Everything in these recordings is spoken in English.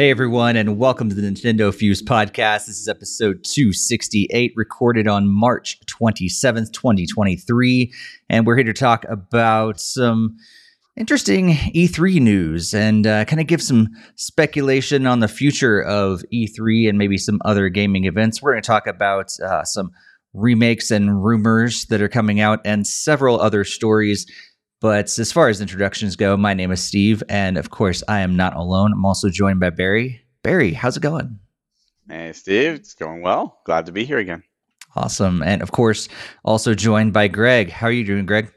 Hey everyone, and welcome to the Nintendo Fuse podcast. This is episode 268, recorded on March 27th, 2023. And we're here to talk about some interesting E3 news and uh, kind of give some speculation on the future of E3 and maybe some other gaming events. We're going to talk about uh, some remakes and rumors that are coming out and several other stories but as far as introductions go, my name is Steve, and of course, I am not alone. I'm also joined by Barry. Barry, how's it going? Hey, Steve, it's going well. Glad to be here again. Awesome. And of course, also joined by Greg. How are you doing, Greg?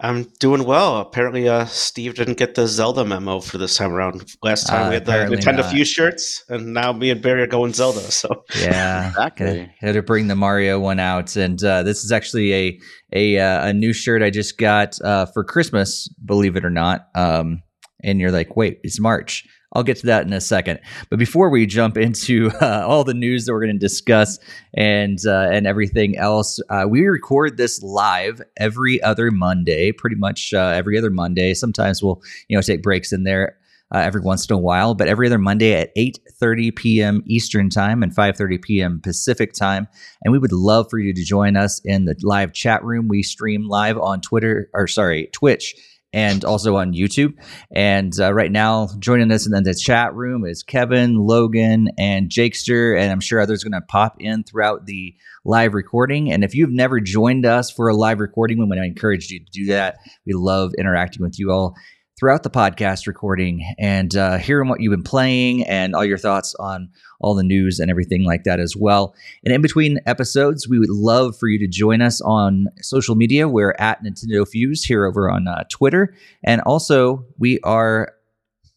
I'm doing well. Apparently, uh, Steve didn't get the Zelda memo for this time around. Last time uh, we had the Nintendo not. Fuse shirts, and now me and Barry are going Zelda. So yeah, exactly. Had to bring the Mario one out, and uh, this is actually a a uh, a new shirt I just got uh, for Christmas. Believe it or not. Um, and you're like, wait, it's March. I'll get to that in a second. But before we jump into uh, all the news that we're going to discuss and uh, and everything else, uh, we record this live every other Monday, pretty much uh, every other Monday. Sometimes we'll you know take breaks in there. Uh, every once in a while, but every other Monday at 8:30 p.m. Eastern Time and 5:30 p.m. Pacific Time, and we would love for you to join us in the live chat room. We stream live on Twitter, or sorry, Twitch and also on YouTube. And uh, right now, joining us in the chat room is Kevin, Logan, and Jakester, and I'm sure others are going to pop in throughout the live recording. And if you've never joined us for a live recording, we to encourage you to do that. We love interacting with you all throughout the podcast recording and uh, hearing what you've been playing and all your thoughts on all the news and everything like that as well. And in between episodes, we would love for you to join us on social media. We're at Nintendo Fuse here over on uh, Twitter. And also, we are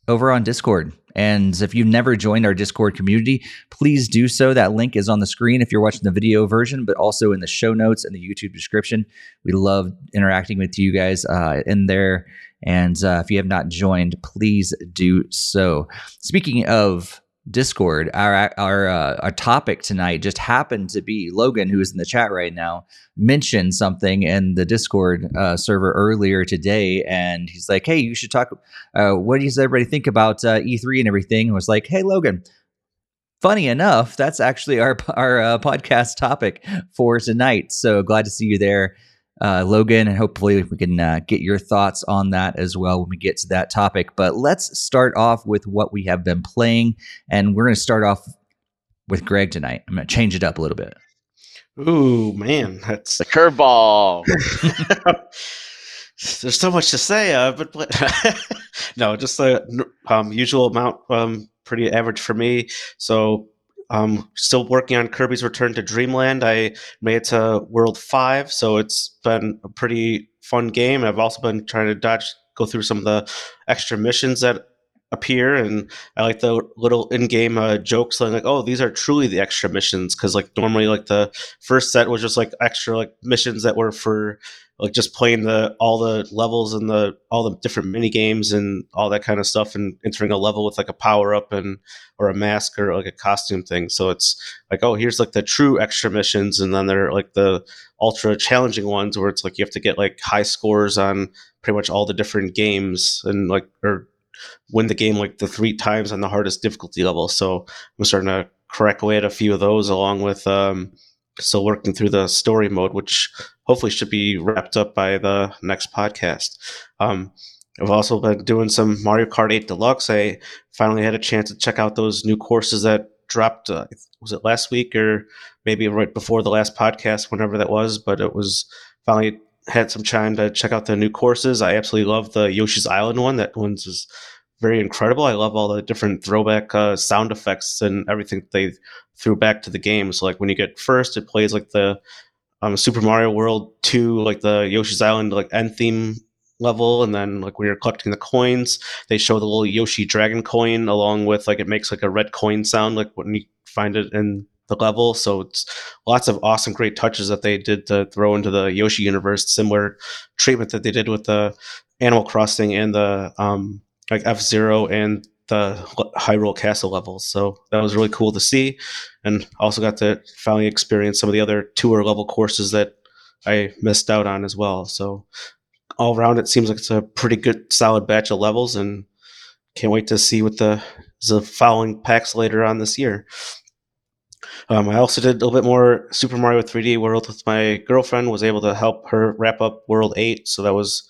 over on Discord. And if you've never joined our Discord community, please do so. That link is on the screen if you're watching the video version, but also in the show notes and the YouTube description. We love interacting with you guys uh, in there and uh, if you have not joined, please do so. Speaking of Discord, our our uh, our topic tonight just happened to be Logan, who is in the chat right now, mentioned something in the Discord uh, server earlier today, and he's like, "Hey, you should talk. Uh, what does everybody think about uh, E3 and everything?" And was like, "Hey, Logan." Funny enough, that's actually our our uh, podcast topic for tonight. So glad to see you there uh, Logan, and hopefully we can uh, get your thoughts on that as well when we get to that topic. But let's start off with what we have been playing, and we're going to start off with Greg tonight. I'm going to change it up a little bit. Ooh, man, that's the curveball. There's so much to say, uh, but, no, just the um, usual amount. Um, pretty average for me. So um, still working on Kirby's Return to Dreamland. I made it to World Five, so it's been a pretty fun game. I've also been trying to dodge, go through some of the extra missions that appear, and I like the little in-game uh, jokes like, "Oh, these are truly the extra missions," because like normally, like the first set was just like extra like missions that were for like just playing the all the levels and the all the different mini games and all that kind of stuff and entering a level with like a power up and or a mask or like a costume thing. So it's like oh here's like the true extra missions and then they're like the ultra challenging ones where it's like you have to get like high scores on pretty much all the different games and like or win the game like the three times on the hardest difficulty level. So i'm starting to correct away at a few of those along with um still working through the story mode, which hopefully should be wrapped up by the next podcast. Um, I've also been doing some Mario Kart 8 Deluxe. I finally had a chance to check out those new courses that dropped. Uh, was it last week or maybe right before the last podcast, whenever that was? But it was finally had some time to check out the new courses. I absolutely love the Yoshi's Island one. That one's just very incredible. I love all the different throwback uh, sound effects and everything they threw back to the game. So like when you get first, it plays like the um, Super Mario World 2, like the Yoshi's Island like end theme level, and then like when you're collecting the coins, they show the little Yoshi Dragon coin along with like it makes like a red coin sound like when you find it in the level. So it's lots of awesome, great touches that they did to throw into the Yoshi universe. Similar treatment that they did with the Animal Crossing and the um, like F Zero and the Hyrule Castle levels. So that was really cool to see, and also got to finally experience some of the other tour level courses that I missed out on as well. So all around, it seems like it's a pretty good, solid batch of levels, and can't wait to see what the the following packs later on this year. Um, I also did a little bit more Super Mario 3D World with my girlfriend. Was able to help her wrap up World Eight, so that was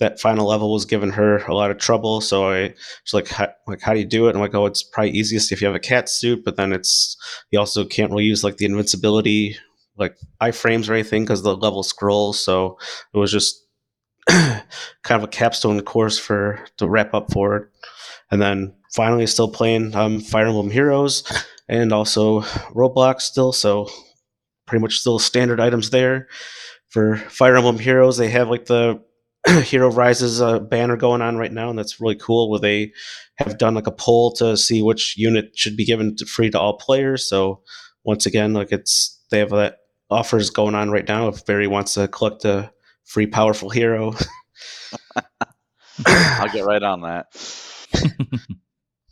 that final level was giving her a lot of trouble. So I was like, how, like, how do you do it? And I'm like, oh, it's probably easiest if you have a cat suit, but then it's you also can't really use like the invincibility like iframes or anything because the level scrolls. So it was just kind of a capstone course for to wrap up for it. And then finally, still playing um, Fire Emblem Heroes and also Roblox still. So pretty much still standard items there. For Fire Emblem Heroes, they have like the Hero Rises uh, banner going on right now, and that's really cool. Where they have done like a poll to see which unit should be given to free to all players. So once again, like it's they have that offers going on right now. If Barry wants to collect a free powerful hero, I'll get right on that.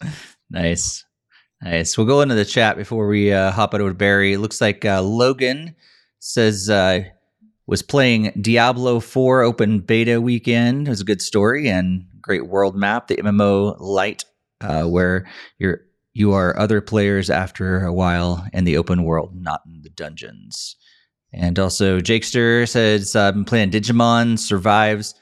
nice. Nice. We'll go into the chat before we uh, hop over to Barry. It looks like uh, Logan says uh, was playing Diablo 4 open beta weekend. It was a good story and great world map, the MMO Light, uh, where you're you are other players after a while in the open world, not in the dungeons. And also, Jakester says, uh, I've been playing Digimon Survives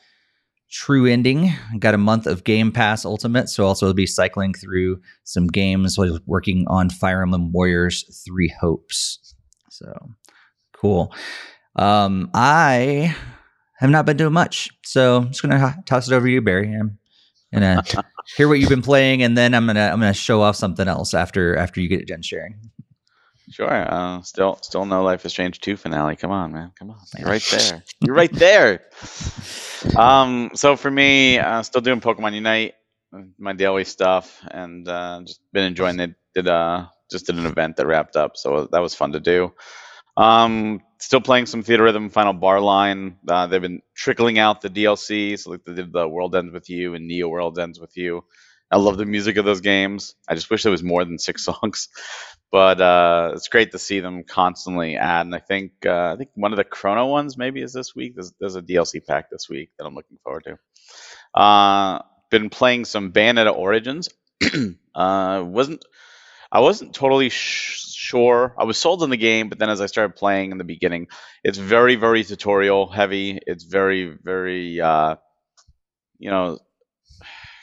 True Ending. Got a month of Game Pass Ultimate, so also be cycling through some games while working on Fire Emblem Warriors Three Hopes. So cool. Um, I have not been doing much, so I'm just gonna toss it over to you, Barry. I'm gonna hear what you've been playing, and then I'm gonna I'm gonna show off something else after after you get it done sharing. Sure. Uh, still, still no Life is Strange two finale. Come on, man. Come on. You're right there. You're right there. Um, so for me, uh, still doing Pokemon Unite, my daily stuff, and uh, just been enjoying it. Did uh, just did an event that wrapped up, so that was fun to do. Um, still playing some Theatrhythm Final Bar line. Uh, they've been trickling out the DLC, so like they did the World Ends with You and Neo World Ends with You. I love the music of those games. I just wish there was more than six songs, but uh, it's great to see them constantly add. And I think uh, I think one of the Chrono ones maybe is this week. There's, there's a DLC pack this week that I'm looking forward to. Uh, been playing some Bayonetta Origins. uh, wasn't I wasn't totally sure. I was sold on the game, but then as I started playing in the beginning, it's very very tutorial heavy. It's very very uh, you know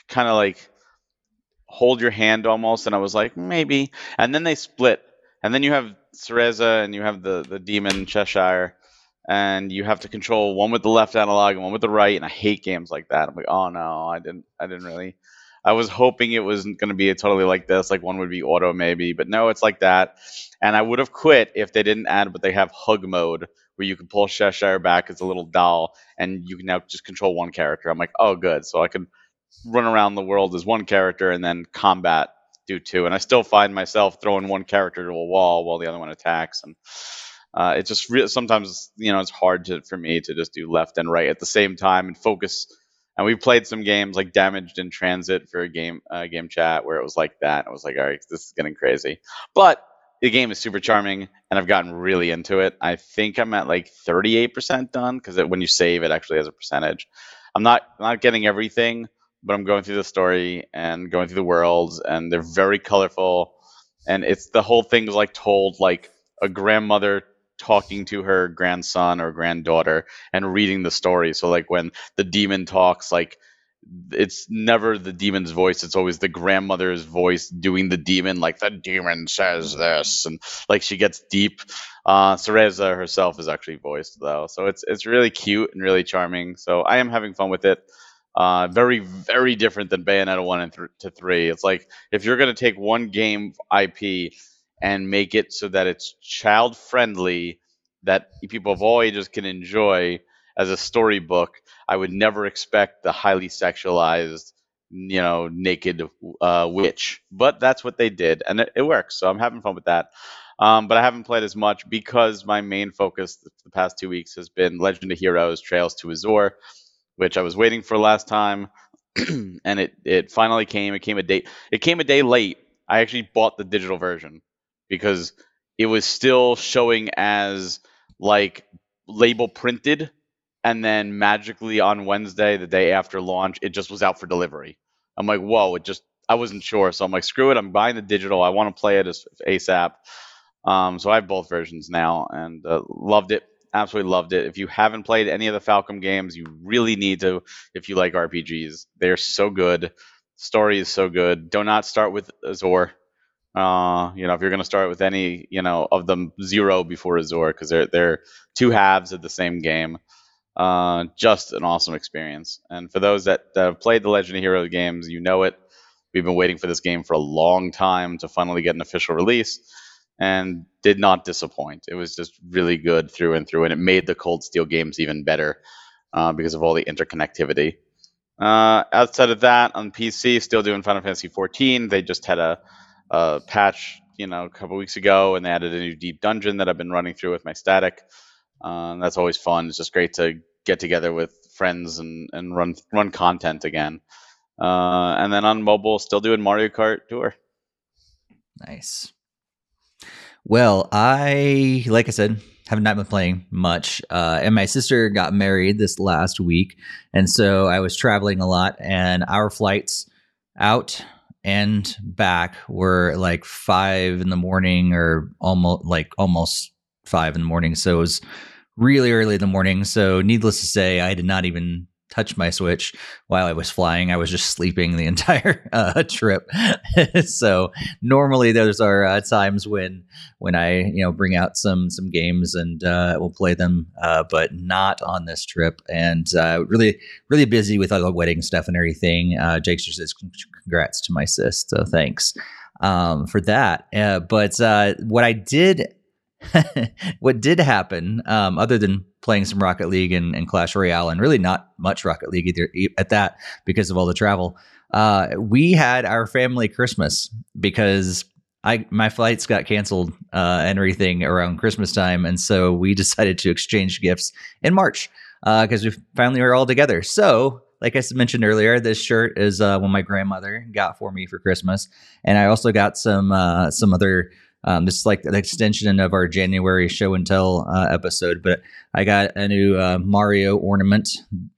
kind of like hold your hand almost, and I was like maybe. And then they split, and then you have Cereza and you have the the demon Cheshire, and you have to control one with the left analog and one with the right. And I hate games like that. I'm like, oh no, I didn't, I didn't really. I was hoping it wasn't going to be totally like this, like one would be auto maybe, but no, it's like that. And I would have quit if they didn't add, but they have hug mode where you can pull Cheshire back as a little doll, and you can now just control one character. I'm like, oh, good, so I can run around the world as one character and then combat do two. And I still find myself throwing one character to a wall while the other one attacks. And uh, it just re- sometimes you know it's hard to, for me to just do left and right at the same time and focus. And we played some games like Damaged in Transit for a game uh, game chat where it was like that. And I was like, all right, this is getting crazy. But the game is super charming, and I've gotten really into it. I think I'm at like 38% done because when you save, it actually has a percentage. I'm not not getting everything, but I'm going through the story and going through the worlds, and they're very colorful. And it's the whole thing is like told like a grandmother talking to her grandson or granddaughter and reading the story. So like when the demon talks, like it's never the demon's voice it's always the grandmother's voice doing the demon like the demon says this and like she gets deep uh Cereza herself is actually voiced though so it's it's really cute and really charming so i am having fun with it uh, very, very different than Bayonetta 1 and th- to 3. It's like if you're going to take one game IP and make it so that it's child friendly, that people of all ages can enjoy as a storybook, I would never expect the highly sexualized, you know, naked uh, witch. But that's what they did, and it, it works. So I'm having fun with that. Um, but I haven't played as much because my main focus the past two weeks has been Legend of Heroes Trails to Azure which I was waiting for last time, and it it finally came. It came a day. It came a day late. I actually bought the digital version because it was still showing as like label printed, and then magically on Wednesday, the day after launch, it just was out for delivery. I'm like, whoa, it just I wasn't sure, so I'm like, screw it, I'm buying the digital. I want to play it as ASAP. Um, so I have both versions now, and uh, loved it. Absolutely loved it. If you haven't played any of the Falcom games, you really need to. If you like RPGs, they're so good. Story is so good. Do not start with Azure. Uh, you know, if you're going to start with any, you know, of them, zero before Azure because they're they're two halves of the same game. Uh, just an awesome experience. And for those that, that have played the Legend of Heroes games, you know it. We've been waiting for this game for a long time to finally get an official release, and did not disappoint. It was just really good through and through, and it made the Cold Steel games even better uh, because of all the interconnectivity. Uh, outside of that, on PC, still doing Final Fantasy 14. They just had a uh, patch, you know, a couple weeks ago, and they added a new deep dungeon that I've been running through with my static. Uh, that's always fun. It's just great to get together with friends and, and run run content again. Uh, and then on mobile, still doing Mario Kart Tour. Nice. Well, I like I said, have not been playing much. Uh, and my sister got married this last week, and so I was traveling a lot. And our flights out and back were like five in the morning or almost like almost five in the morning. So it was really early in the morning. So needless to say, I did not even touch my switch while I was flying. I was just sleeping the entire uh, trip. so normally those are uh, times when when I you know bring out some some games and uh, we'll play them, uh, but not on this trip. And uh, really really busy with all the wedding stuff and everything. Uh, Jake just says congrats to my sis, so thanks um, for that. Uh, but uh, what I did. what did happen, um, other than playing some Rocket League and, and, Clash Royale, and really not much Rocket League either at that because of all the travel. Uh, we had our family Christmas because I my flights got canceled uh, and everything around Christmas time, and so we decided to exchange gifts in March because uh, we finally were all together. So like I mentioned earlier, this shirt is uh, one my grandmother got for me for Christmas, and I also got some uh, some other um, this is like an extension of our January show and tell uh, episode, but I got a new uh, Mario ornament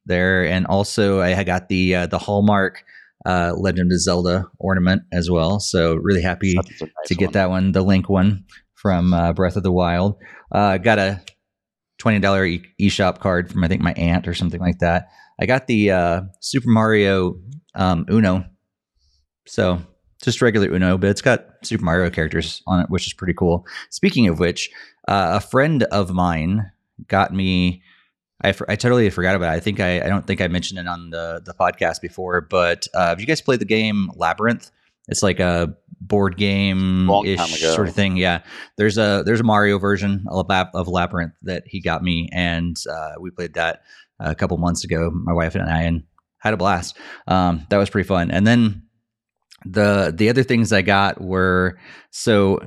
there, and also I got the uh, the Hallmark uh, Legend of Zelda ornament as well. So really happy nice to get one. that one, the Link one from uh, Breath of the Wild. Uh, got a twenty dollar e- eShop card from I think my aunt or something like that. I got the Super Mario um, Uno. So just regular Uno, but it's got Super Mario characters on it, which is pretty cool. Speaking of which, uh, a friend of mine got me. I, I totally forgot about it. I think I, I don't think I mentioned it on the the podcast before, but uh, have you guys played the game Labyrinth? It's like a board game ish sort of thing. Yeah, there's a there's a Mario version of, Labyrinth that he got me, and uh, we played that a couple months ago. My wife and I and had a blast. Um, that was pretty fun. And then the the other things I got were so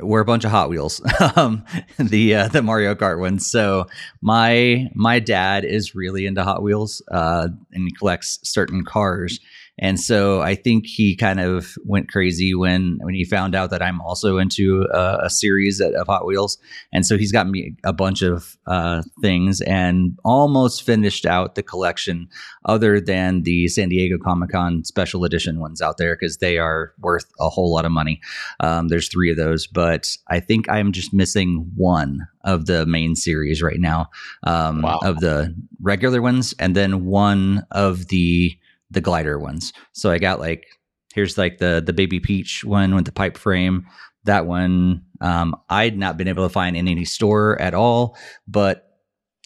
were a bunch of Hot Wheels, um, the uh, the Mario Kart ones. So my my dad is really into Hot Wheels, uh, and he collects certain cars. And so I think he kind of went crazy when when he found out that I'm also into a, a series of Hot Wheels. And so he's got me a bunch of uh, things and almost finished out the collection, other than the San Diego Comic Con special edition ones out there because they are worth a whole lot of money. Um, there's three of those, but I think I'm just missing one of the main series right now um, wow. of the regular ones, and then one of the the glider ones. So I got like here's like the the baby peach one with the pipe frame. That one um, I'd not been able to find in any store at all, but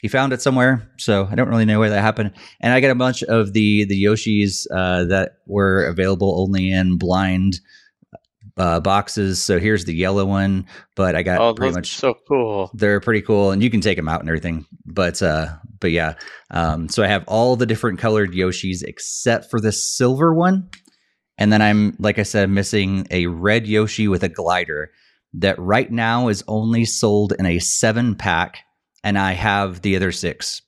he found it somewhere. So I don't really know where that happened. And I got a bunch of the the Yoshis uh, that were available only in blind uh, boxes. So here's the yellow one, but I got oh, pretty much so cool. They're pretty cool, and you can take them out and everything. But uh, but yeah, um, so I have all the different colored Yoshis except for the silver one, and then I'm like I said, missing a red Yoshi with a glider that right now is only sold in a seven pack, and I have the other six.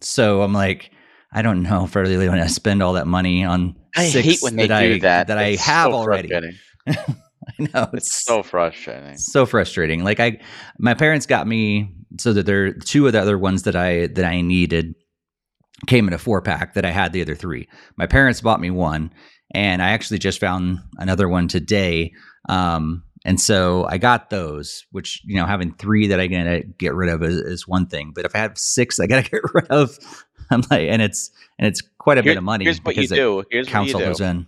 So I'm like, I don't know if I really want to spend all that money on. I hate when they that do I, that. That it's I have so already. I know it's, it's, so frustrating. So frustrating. Like I, my parents got me so that there two of the other ones that I that I needed came in a four pack that I had the other three. My parents bought me one, and I actually just found another one today. Um, and so I got those, which you know, having three that I gotta get rid of is, is one thing. But if I have six, I gotta get rid of. I'm like, and it's and it's quite a Here- bit of money. Here's what you do. Here's what you do. in.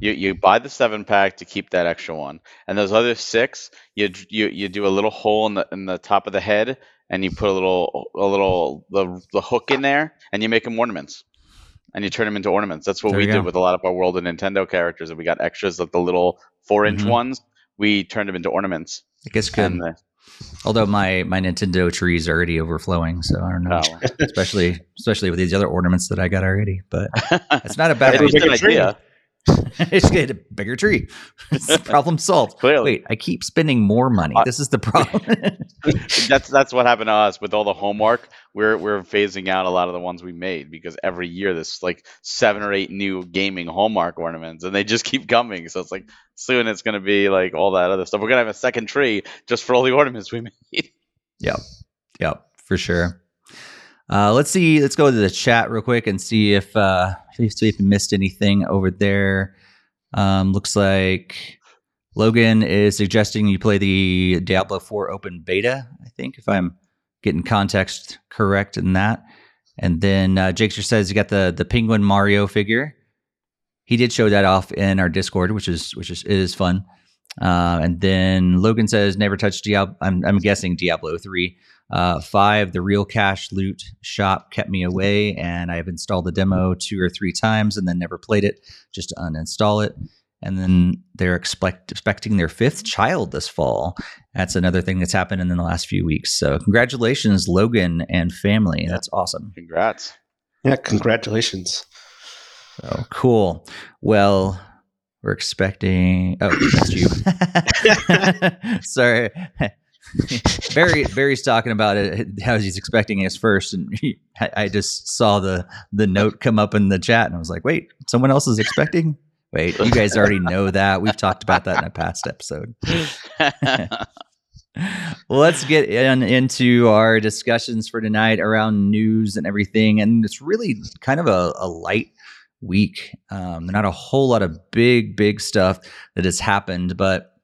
You you buy the seven pack to keep that extra one, and those other six, you you you do a little hole in the in the top of the head, and you put a little a little the the hook in there, and you make them ornaments, and you turn them into ornaments. That's what There we did go. with a lot of our World of Nintendo characters, and we got extras like the little four inch Mhm. ones. We turned them into ornaments, I guess good. and uh, Although my my Nintendo tree is already overflowing, so I don't know. oh. Especially especially with these other ornaments that I got already. But it's not a bad It was Bigger idea. just get a bigger tree. Problem solved. Clearly. Wait, I keep spending more money. I- This is the problem. that's that's what happened to us with all the homework. We're we're phasing out a lot of the ones we made because every year there's like seven or eight new gaming hallmark ornaments, and they just keep coming. So it's like soon it's gonna be like all that other stuff. We're gonna have a second tree just for all the ornaments we made. Yep. Yep, for sure. Uh, let's see. Let's go to the chat real quick and see if uh, see if we missed anything over there. Um, looks like Logan is suggesting you play the Diablo 4 open beta. I think if I'm getting context correct in that. And then uh, Jakester says you got the the Penguin Mario figure. He did show that off in our Discord, which is which is it is fun. Uh, and then Logan says never touch Diablo. I'm, I'm guessing Diablo three. Uh, five, the real cash loot shop kept me away, and I've installed the demo two or three times and then never played it just to uninstall it. And then they're expect, expecting their fifth child this fall. That's another thing that's happened in the last few weeks. So, congratulations, Logan and family. That's awesome. Congrats. Yeah, congratulations. Oh, cool. Well, we're expecting. Oh, that's you. Sorry. Barry Barry's talking about it how he's expecting us first, and he, I, I just saw the the note come up in the chat, and I was like, "Wait, someone else is expecting." Wait, you guys already know that. We've talked about that in a past episode. Let's get in, into our discussions for tonight around news and everything. And it's really kind of a, a light week. Um, not a whole lot of big, big stuff that has happened, but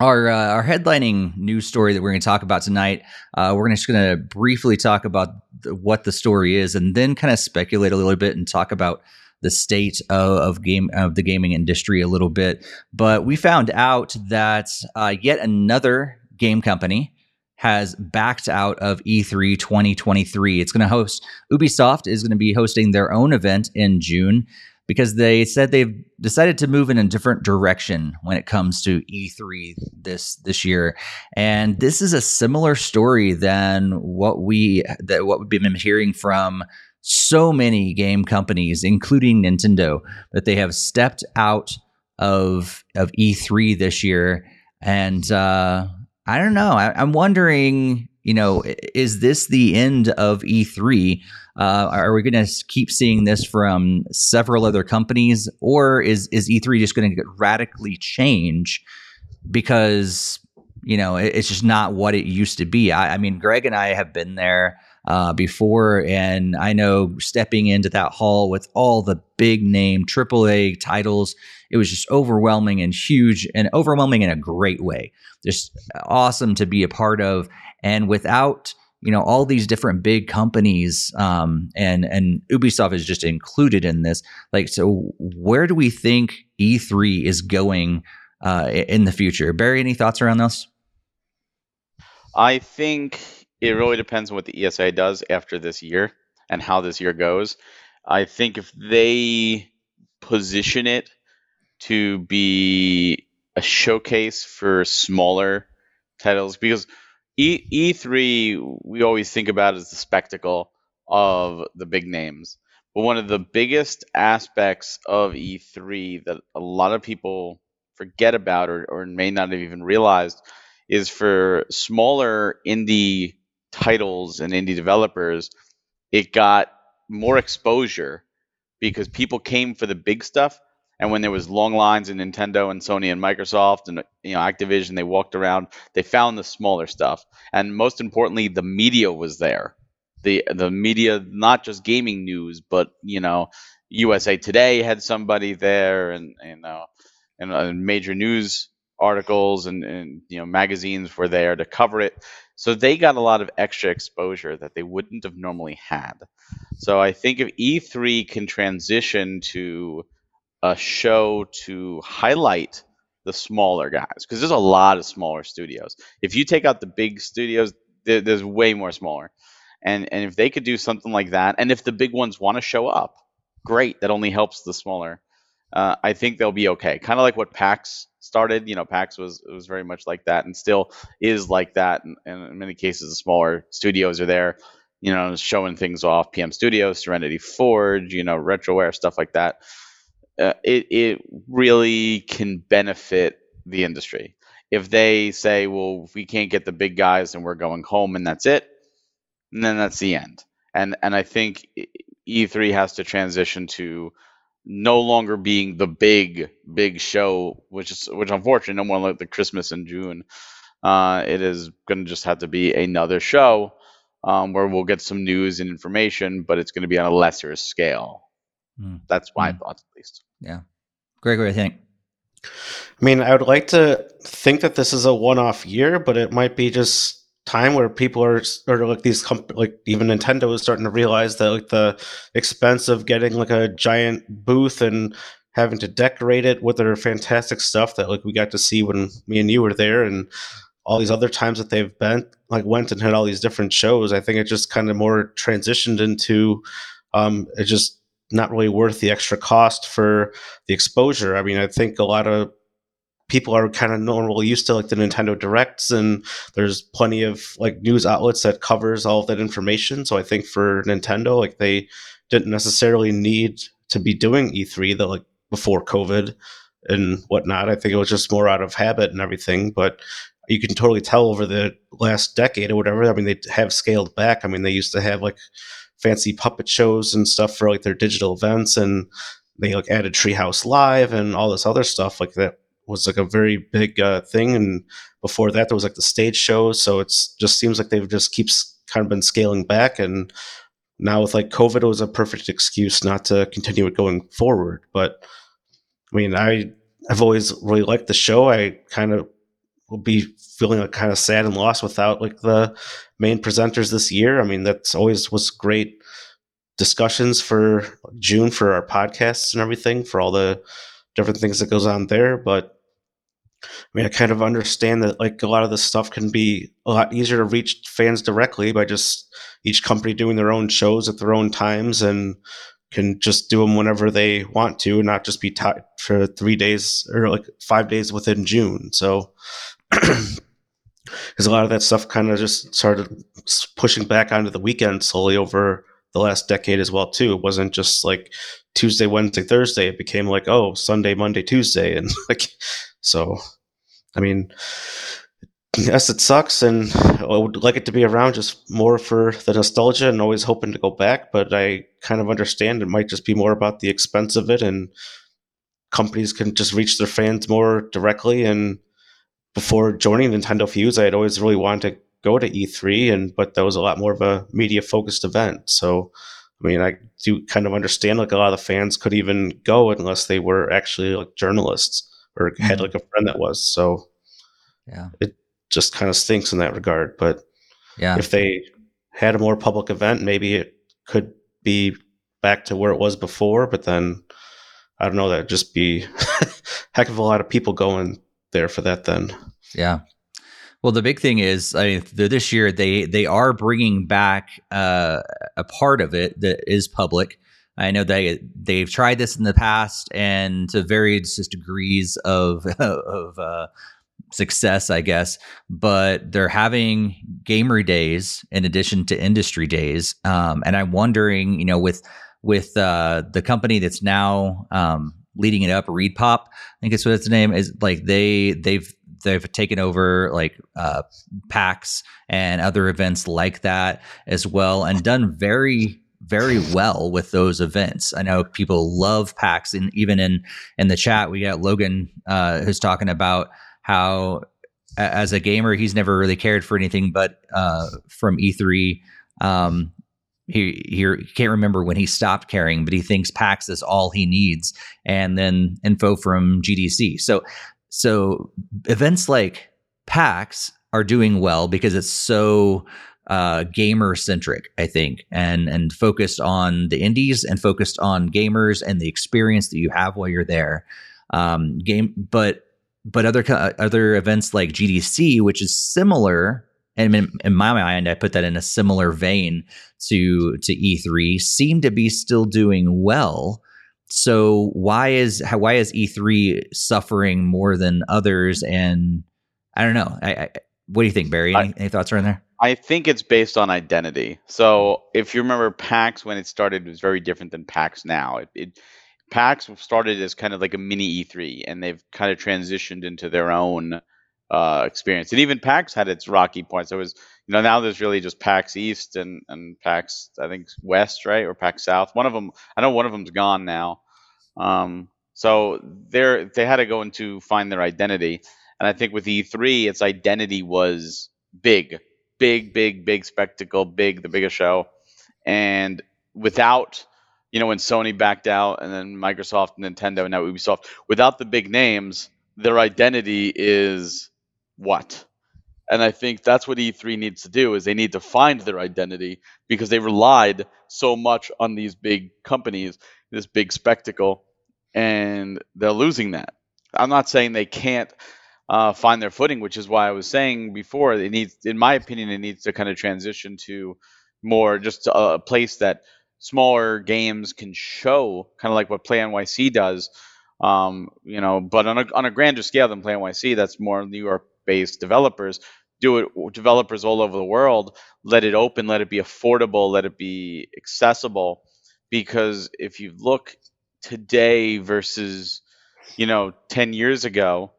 our uh, our headlining news story that we're going to talk about tonight, uh, we're just going to briefly talk about the, what the story is, and then kind of speculate a little bit and talk about the state of, of game of the gaming industry a little bit. But we found out that uh, yet another game company has backed out of E E3 2023. It's going to host Ubisoft is going to be hosting their own event in June because they said they've decided to move in a different direction when it comes to E3 this this year. And this is a similar story than what we that what we've been hearing from so many game companies including Nintendo that they have stepped out of of E3 this year and uh I don't know. I, I'm wondering, you know, is this the end of E3? Uh, are we going to keep seeing this from several other companies, or is is E3 just going to radically change because you know it- it's just not what it used to be? I, I mean, Greg and I have been there uh, before, and I know stepping into that hall with all the big name AAA titles, it was just overwhelming and huge, and overwhelming in a great way just awesome to be a part of. And without you know all these different big companies, um, and and Ubisoft is just included in this. Like, so where do we think E3 is going uh, in the future? Barry, any thoughts around this? I think it really depends on what the ESA does after this year and how this year goes. I think if they position it to be a showcase for smaller titles, because E E3 we always think about as the spectacle of the big names. But one of the biggest aspects of E3 that a lot of people forget about or, or may not have even realized is for smaller indie titles and indie developers, it got more exposure because people came for the big stuff. And when there was long lines in Nintendo and Sony and Microsoft and you know Activision, they walked around. They found the smaller stuff, and most importantly, the media was there. the The media, not just gaming news, but you know, USA Today had somebody there, and you know, and uh, major news articles and, and you know magazines were there to cover it. So they got a lot of extra exposure that they wouldn't have normally had. So I think if E3 can transition to a show to highlight the smaller guys, because there's a lot of smaller studios. If you take out the big studios, there, there's way more smaller. And and if they could do something like that, and if the big ones want to show up, great. That only helps the smaller. Uh, I think they'll be okay. Kind of like what PAX started. You know, PAX was was very much like that, and still is like that. And, and in many cases, the smaller studios are there. You know, showing things off. PM Studios, Serenity Forge, you know, Retroware, stuff like that. Uh, it it really can benefit the industry if they say, well, if we can't get the big guys and we're going home and that's it, and then that's the end. And and I think E3 has to transition to no longer being the big big show, which is which unfortunately no more like the Christmas in June. Uh, it is going to just have to be another show um, where we'll get some news and information, but it's going to be on a lesser scale. Mm. That's my mm. thoughts, at least. Yeah, Gregory, I think. I mean, I would like to think that this is a one-off year, but it might be just time where people are or like these comp- like even Nintendo is starting to realize that like the expense of getting like a giant booth and having to decorate it with their fantastic stuff that like we got to see when me and you were there and all these other times that they've been like went and had all these different shows i think it just kind of more transitioned into um it just not really worth the extra cost for the exposure i mean i think a lot of people are kind of normally used to like the Nintendo Directs, and there's plenty of like news outlets that covers all that information. So I think for Nintendo, like they didn't necessarily need to be doing E3 that like before COVID and whatnot. I think it was just more out of habit and everything. But you can totally tell over the last decade or whatever. I mean, they have scaled back. I mean, they used to have like fancy puppet shows and stuff for like their digital events, and they like added Treehouse Live and all this other stuff like that was like a very big uh, thing, and before that there was like the stage shows. So it's just seems like they've just keeps kind of been scaling back, and now with like COVID, it was a perfect excuse not to continue it going forward. But I mean, I I've always really liked the show. I kind of will be feeling like kind of sad and lost without like the main presenters this year. I mean, that's always was great discussions for June for our podcasts and everything for all the different things that goes on there. But I mean, I kind of understand that like a lot of this stuff can be a lot easier to reach fans directly by just each company doing their own shows at their own times and can just do them whenever they want to, and not just be tied for three days or like five days within June. So, because a lot of that stuff kind of just started pushing back onto the weekend slowly over the last decade as well too. It wasn't just like Tuesday, Wednesday, Thursday. It became like oh Sunday, Monday, Tuesday, and like so, I mean, yes, it sucks, and I would like it to be around just more for the nostalgia and always hoping to go back. But I kind of understand it might just be more about the expense of it, and companies can just reach their fans more directly. And before joining Nintendo Fuse, I had always really wanted to go to E3, and but that was a lot more of a media focused event. So, I mean, I do kind of understand like a lot of the fans could even go unless they were actually like journalists or had mm-hmm. like a friend that was. So yeah, it just kind of stinks in that regard. But yeah, if they had a more public event, maybe it could be back to where it was before. But then I don't know. That'd just be heck of a lot of people going there for that. Then yeah. Well, the big thing is, I mean, this year they they are bringing back uh, a part of it that is public. I know they they've tried this in the past and to various degrees of of uh, success, I guess. But they're having gamer days in addition to industry days, um, and I'm wondering, you know, with with uh, the company that's now um, leading it up, ReedPop, I think it's what its name is. Like they they've they've taken over like uh, PAX and other events like that as well, and done very very well with those events. I know people love PAX, and even in in the chat, we got Logan uh, who's talking about how as a gamer he's never really cared for anything but uh, from E3. Um, he he can't remember when he stopped caring, but he thinks PAX is all he needs, and then info from GDC. So so events like PAX are doing well because it's so uh, gamer centric, I think, and and focused on the indies and focused on gamers and the experience that you have while you're there. Um, game, but but other other events like GDC, which is similar, and in, in my mind, I put that in a similar vein to to E3, seem to be still doing well. So why is why is E3 suffering more than others? And I don't know. I, I, what do you think, Barry? Any, I, any thoughts around there? I think it's based on identity. So if you remember, PAX when it started was very different than PAX now. It, it PAX started as kind of like a mini E3, and they've kind of transitioned into their own uh, experience. And even PAX had its rocky points. It was, you know, now there's really just PAX East and and PAX, I think West, right, or PAX South. One of them, I know one of them's gone now. Um, so they're they had to go into find their identity. And I think with E3, its identity was big, big, big, big spectacle, big, the biggest show. And without, you know, when Sony backed out and then Microsoft, Nintendo, and now Ubisoft, without the big names, their identity is what? And I think that's what E3 needs to do is they need to find their identity because they relied so much on these big companies, this big spectacle, and they're losing that. I'm not saying they can't uh, find their footing, which is why I was saying before it needs, in my opinion, it needs to kind of transition to more just a place that smaller games can show, kind of like what Play NYC does. Um, you know, but on a on a grander scale than Play NYC, that's more New York-based developers. Do it, developers all over the world. Let it open, let it be affordable, let it be accessible. Because if you look today versus, you know, ten years ago,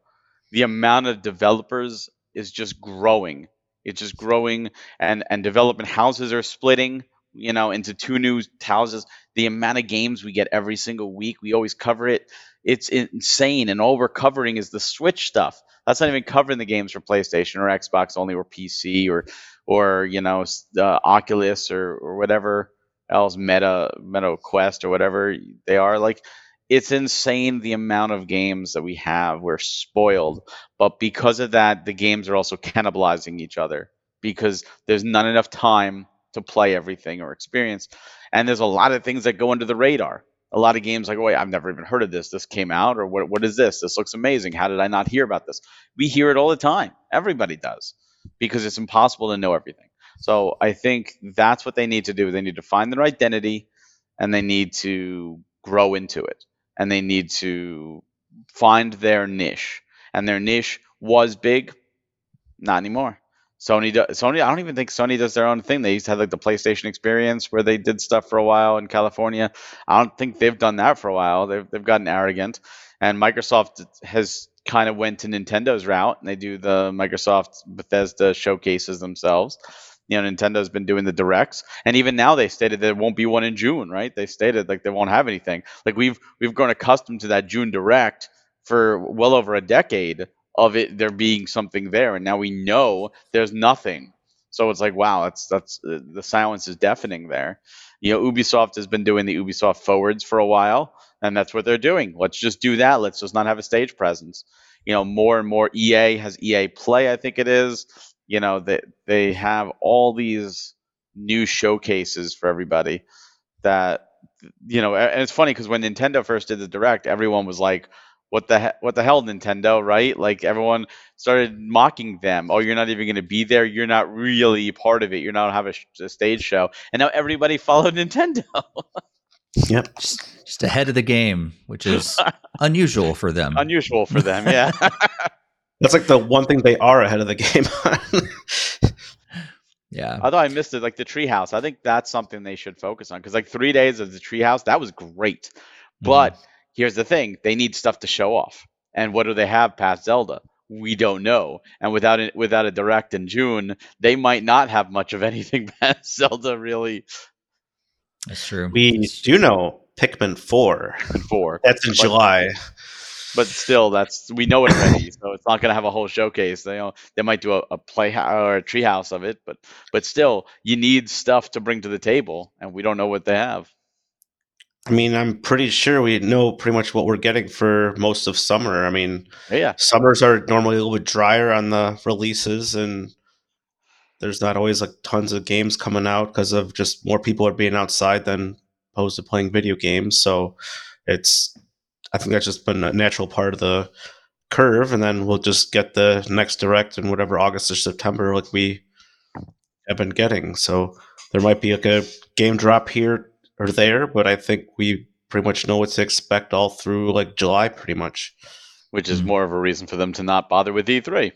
the amount of developers is just growing. It's just growing, and and development houses are splitting. You know, into two new houses. The amount of games we get every single week, we always cover it. It's insane, and all we're covering is the Switch stuff. That's not even covering the games for PlayStation or Xbox only, or PC, or or you know, uh, Oculus or or whatever else, Meta Meta Quest or whatever they are. Like it's insane the amount of games that we have. We're spoiled, but because of that, the games are also cannibalizing each other because there's not enough time to play everything or experience. And there's a lot of things that go under the radar. A lot of games like, oh, wait, I've never even heard of this. This came out, or what? What is this? This looks amazing. How did I not hear about this? We hear it all the time. Everybody does, because it's impossible to know everything. So I think that's what they need to do. They need to find their identity, and they need to grow into it and they need to find their niche. And their niche was big, not anymore. Sony, do, Sony. I don't even think Sony does their own thing. They used to have like the PlayStation Experience where they did stuff for a while in California. I don't think they've done that for a while. They've they've gotten arrogant, and Microsoft has kind of went to Nintendo's route, and they do the Microsoft Bethesda showcases themselves you know Nintendo's been doing the directs, and even now they stated there won't be one in June, right? They stated like they won't have anything. Like we've we've grown accustomed to that June direct for well over a decade of it there being something there, and now we know there's nothing. So it's like wow, that's that's uh, the silence is deafening there. You know, Ubisoft has been doing the Ubisoft forwards for a while, and that's what they're doing. Let's just do that. Let's just not have a stage presence. You know, more and more EA has EA Play, I think it is you know they they have all these new showcases for everybody that you know and it's funny because when nintendo first did the direct everyone was like what the he- what the hell nintendo right? Like everyone started mocking them. Oh you're not even going to be there. You're not really part of it. You're not have a, sh- a stage show. And now everybody followed nintendo. Yep. Just, just ahead of the game which is unusual for them. Unusual for them yeah. That's like the one thing they are ahead of the game yeah. Although I missed it, like the treehouse. I think that's something they should focus on because like three days of the treehouse, that was great. But mm-hmm. Here's the thing: they need stuff to show off. And what do they have past Zelda? We don't know. And without it, without a direct in June, they might not have much of anything past Zelda. Really, that's true. We do know Pikmin four. Pikmin four. That's in July. but still, that's we know it already, so it's not going to have a whole showcase. They you know they might do a, a play or a treehouse of it, but but still, you need stuff to bring to the table, and we don't know what they have. I mean, I'm pretty sure we know pretty much what we're getting for most of summer. I mean, yeah, summers are normally a little bit drier on the releases, and there's not always like tons of games coming out because of just more people are being outside than opposed to playing video games. So it's, I think that's just been a natural part of the curve, and then we'll just get the next direct in whatever August or September like we have been getting. So there might be like a game drop here or there, but I think we pretty much know what to expect all through like July, pretty much. Which is mm-hmm. more of a reason for them to not bother with E3. Yep.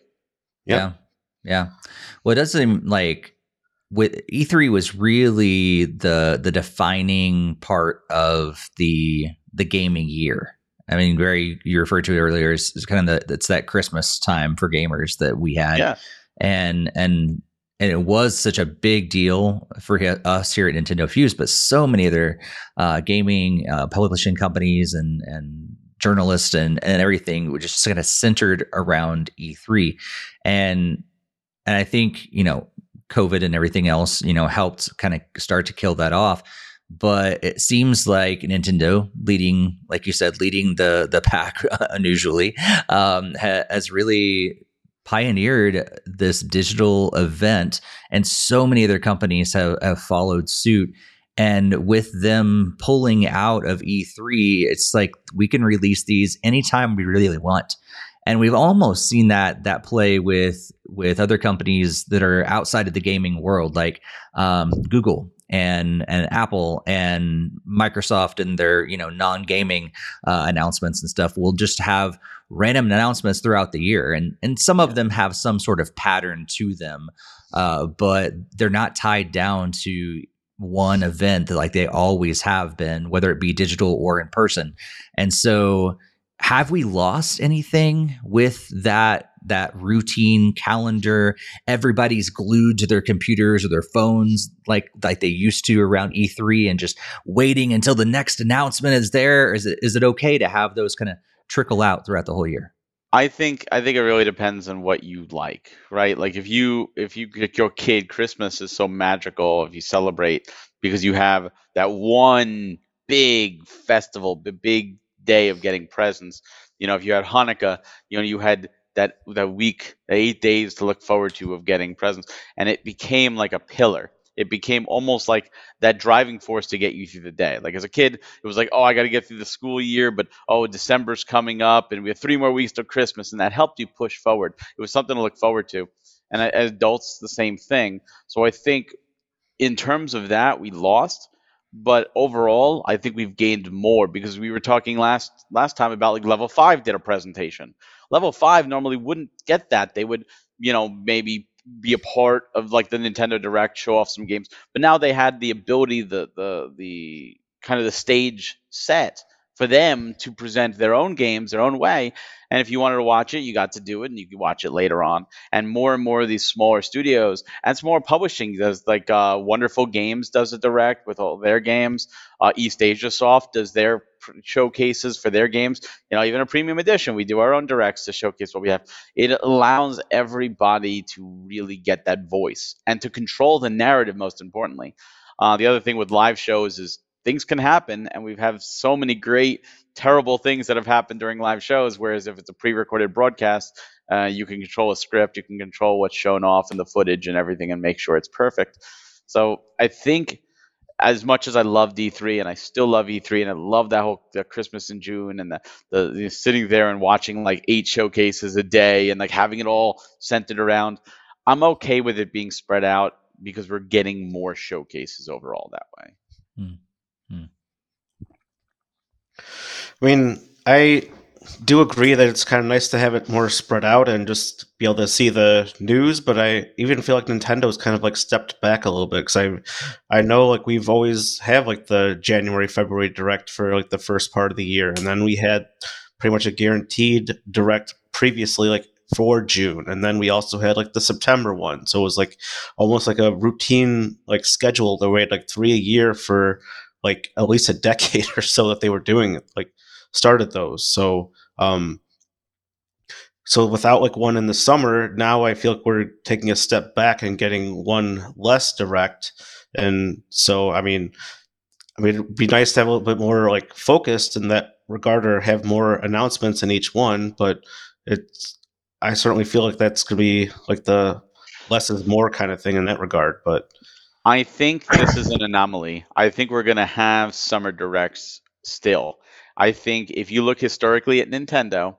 Yeah, yeah. Well, it does seem like with E3 was really the the defining part of the the gaming year. I mean, very you referred to it earlier is, kind of the it's that Christmas time for gamers that we had. Yeah. And and and it was such a big deal for us here at Nintendo Fuse, but so many other uh, gaming uh, publishing companies and and journalists and and everything were just kind of centered around E3, and and I think you know COVID and everything else you know helped kind of start to kill that off. But it seems like Nintendo, leading, like you said, leading the the pack unusually, um, ha- has really pioneered this digital event, and so many other companies have, have followed suit. And with them pulling out of E3, it's like we can release these anytime we really want. And we've almost seen that that play with with other companies that are outside of the gaming world, like um, Google and and Apple and Microsoft and their you know non gaming uh, announcements and stuff will just have random announcements throughout the year, and and some of them have some sort of pattern to them, uh, but they're not tied down to one event like they always have been, whether it be digital or in person. And so, have we lost anything with that? that routine calendar everybody's glued to their computers or their phones like like they used to around E3 and just waiting until the next announcement is there is it is it okay to have those kind of trickle out throughout the whole year? I think I think it really depends on what you like, right? Like if you if you get your kid Christmas is so magical if you celebrate because you have that one big festival, the big day of getting presents. You know, if you had Hanukkah, you know, you had that that week, eight days to look forward to of getting presents, and it became like a pillar it became almost like that driving force to get you through the day. Like as a kid, it was like, oh, I got to get through the school year, but oh, December's coming up and we have three more weeks till Christmas. And that helped you push forward. It was something to look forward to. And as adults, the same thing. So I think in terms of that, we lost. But overall, I think we've gained more because we were talking last last time about like level five did a presentation. Level five normally wouldn't get that. They would, you know, maybe be a part of like the Nintendo Direct, show off some games. But now they had the ability, the the the kind of the stage set for them to present their own games their own way. And if you wanted to watch it, you got to do it, and you could watch it later on. And more and more of these smaller studios, and more publishing does like uh, Wonderful Games does a direct with all their games. Uh, East Asia Soft does their showcases for their games. You know, even a premium edition, we do our own directs to showcase what we have. It allows everybody to really get that voice and to control the narrative. Most importantly, uh, the other thing with live shows is things can happen, and we've had so many great, terrible things that have happened during live shows. Whereas if it's a pre-recorded broadcast, uh, you can control a script, you can control what's shown off in the footage and everything, and make sure it's perfect. So I think as much as I love D3 and I still love E3 and I love that whole the Christmas in June and the, the, sitting there and watching like eight showcases a day and like having it all centered around, I'm okay with it being spread out because we're getting more showcases overall that way. Hmm. Hmm. I mean, I do agree that it's kind of nice to have it more spread out and just be able to see the news. But I even feel like Nintendo's kind of like stepped back a little bit because I, I know like we've always have like the January February direct for like the first part of the year, and then we had pretty much a guaranteed direct previously like for June, and then we also had like the September one. So it was like almost like a routine like schedule. The way like three a year for like at least a decade or so that they were doing it, like started those. So Um, so without like one in the summer, now I feel like we're taking a step back and getting one less direct. And so, I mean, I mean, it'd be nice to have a little bit more like focused in that regard, or have more announcements in each one. But it's, I certainly feel like that's to be like the less is more kind of thing in that regard. But I think this is an anomaly. I think we're going to have summer directs still. I think if you look historically at Nintendo,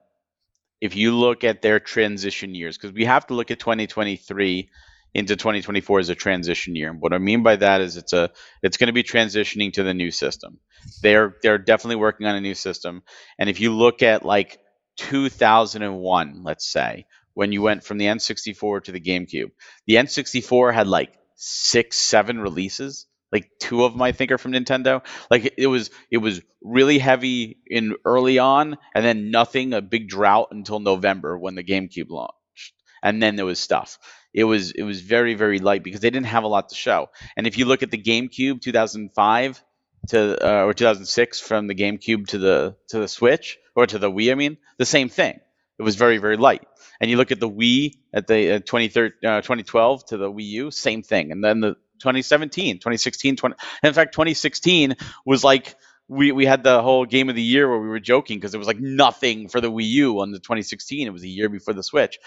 if you look at their transition years, because we have to look at 2023 into 2024 as a transition year. What I mean by that is it's a it's going to be transitioning to the new system. They're they're definitely working on a new system. And if you look at like 2001, let's say, when you went from the N64 to the GameCube, the N64 had like six, seven releases like two of them I think are from Nintendo. Like it was it was really heavy in early on, and then nothing, a big drought until November when the GameCube launched, and then there was stuff. It was it was very very light because they didn't have a lot to show. And if you look at the GameCube 2005 to uh, or 2006 from the GameCube to the to the Switch or to the Wii, I mean, the same thing. It was very very light. And you look at the Wii at the uh, 2012 uh, to the Wii U, same thing. And then the 2017, 2016, 20. in fact, 2016 was like we, we had the whole game of the year where we were joking because it was like nothing for the Wii U on the 2016. It was a year before the Switch.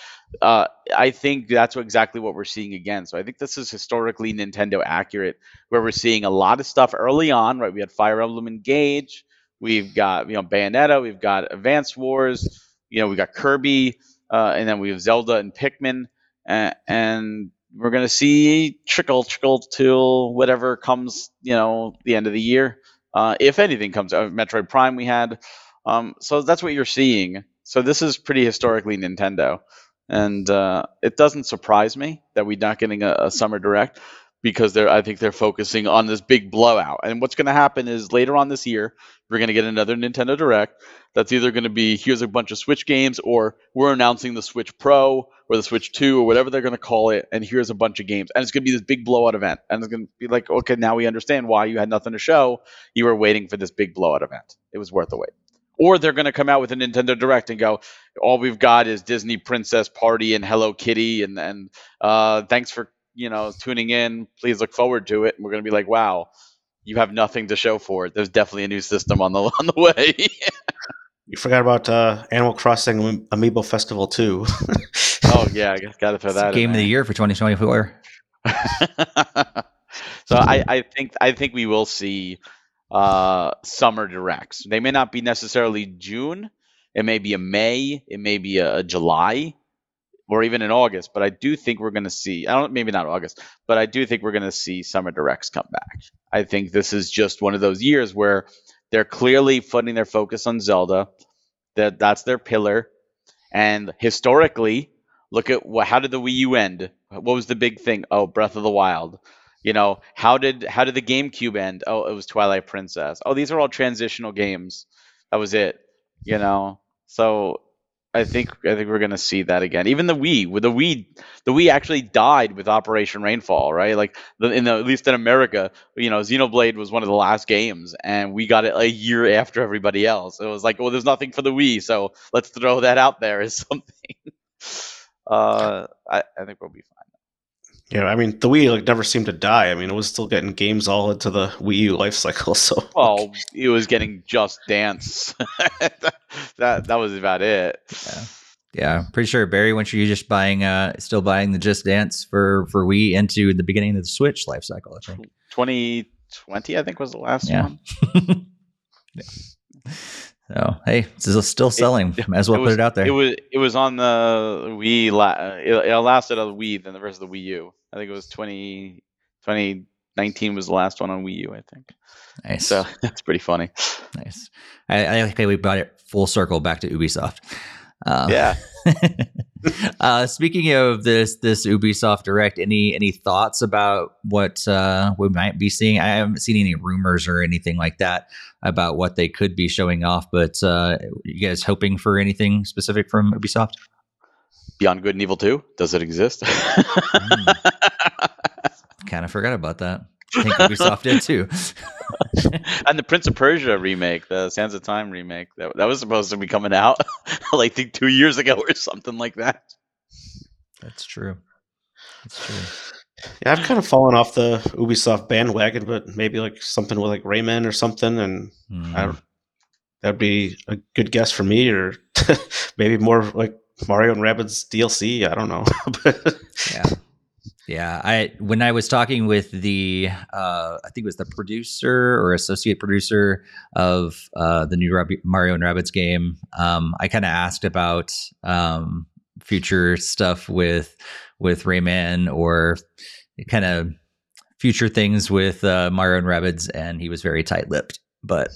Uh, I think that's what, exactly what we're seeing again. So I think this is historically Nintendo accurate, where we're seeing a lot of stuff early on. Right, we had Fire Emblem Engage, we've got you know Bayonetta, we've got Advance Wars, you know we got Kirby, uh, and then we have Zelda and Pikmin, and, and we're going to see trickle trickle till whatever comes, you know, the end of the year. Uh, if anything comes out, Metroid Prime we had. Um, so that's what you're seeing. So this is pretty historically Nintendo, and uh, it doesn't surprise me that we're not getting a, a summer direct because they're I think they're focusing on this big blowout. And what's going to happen is later on this year, we're going to get another Nintendo Direct that's either going to be here's a bunch of Switch games or we're announcing the Switch Pro or the Switch 2 or whatever they're going to call it and here's a bunch of games. And it's going to be this big blowout event. And it's going to be like, okay, now we understand why you had nothing to show. You were waiting for this big blowout event. It was worth the wait. Or they're going to come out with a Nintendo Direct and go, all we've got is Disney Princess Party and Hello Kitty, and and uh, thanks for you know, tuning in, please look forward to it. And we're going to be like, wow, you have nothing to show for it. There's definitely a new system on the on the way. you forgot about uh, Animal Crossing Amiibo Festival too. oh yeah, I got to throw that. game of the year for 2024. so I, I think I think we will see uh, summer directs. They may not be necessarily June. It may be a May. It may be a, a July or even in August. But I do think we're going to see. I don't maybe not August, but I do think we're going to see summer directs come back. I think this is just one of those years where they're clearly putting their focus on Zelda. That that's their pillar, and historically, look at what how did the Wii U end? What was the big thing? Oh, Breath of the Wild. You know how did how did the GameCube end? Oh, it was Twilight Princess. Oh, these are all transitional games. That was it. You know, so I think I think we're gonna see that again. Even the Wii, with the Wii, the Wii actually died with Operation Rainfall, right? Like the, in the, at least in America, you know, Xenoblade was one of the last games, and we got it a year after everybody else. It was like, well, there's nothing for the Wii, so let's throw that out there as something. uh, I, I think we'll be fine. Yeah, I mean the Wii like never seemed to die. I mean it was still getting games all into the Wii U life cycle. So well, it was getting Just Dance. that that was about it. Yeah. Yeah, pretty sure Barry. Once you just buying, uh, still buying the Just Dance for for Wii into the beginning of the Switch life cycle. I think twenty twenty, I think was the last yeah. one. yeah. So hey, this is still selling. It, Might as well was, put it out there. It was it was on the Wii. La- it, it lasted on the Wii than the rest of the Wii U. I think it was 20, 2019 was the last one on Wii U. I think. Nice. So that's pretty funny. Nice. I, I like we brought it full circle back to Ubisoft. Um, yeah. uh, speaking of this this Ubisoft Direct, any any thoughts about what uh, we might be seeing? I haven't seen any rumors or anything like that about what they could be showing off. But uh, you guys hoping for anything specific from Ubisoft? Beyond Good and Evil Two, does it exist? mm. kind of forgot about that. I think Ubisoft did too. and the Prince of Persia remake, the Sands of Time remake, that, that was supposed to be coming out like think two years ago or something like that. That's true. That's true. Yeah, I've kind of fallen off the Ubisoft bandwagon, but maybe like something with like Rayman or something, and Mm. I don't, that'd be a good guess for me, or maybe more like Mario and Rabbids DLC. I don't know. But- yeah yeah i when i was talking with the uh i think it was the producer or associate producer of uh the new Rabbi- mario and Rabbids game um i kind of asked about um future stuff with with rayman or kind of future things with uh mario and Rabbids and he was very tight-lipped. But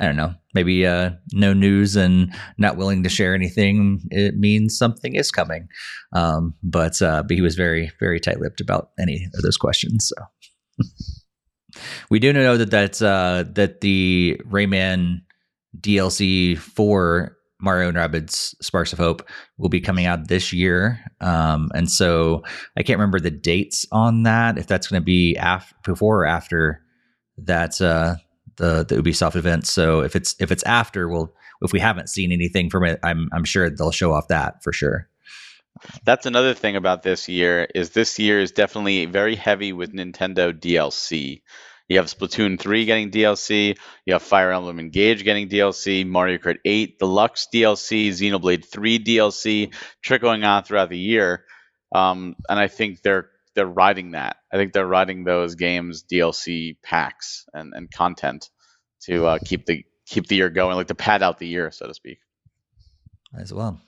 i don't know. Maybe uh no news and not willing to share anything it means something is coming. Um, but uh, but he was very very tight-lipped about any of those questions. So. We do know that that's uh, that the Rayman DLC for Mario and Rabbids Sparks of Hope will be coming out this year, um, and so I can't remember the dates on that. If that's going to be af- before or after that uh, the the Ubisoft event. So if it's if it's after, we'll if we haven't seen anything from it, I'm I'm sure they'll show off that for sure. That's another thing about this year is this year is definitely very heavy with Nintendo DLC. You have Splatoon 3 getting DLC, you have Fire Emblem Engage getting DLC, Mario Kart 8 Deluxe DLC, Xenoblade 3 DLC, trickling on throughout the year. Um, and I think they're they're riding that. I think they're riding those games DLC packs and, and content to uh, keep the keep the year going, like to pad out the year, so to speak. as well.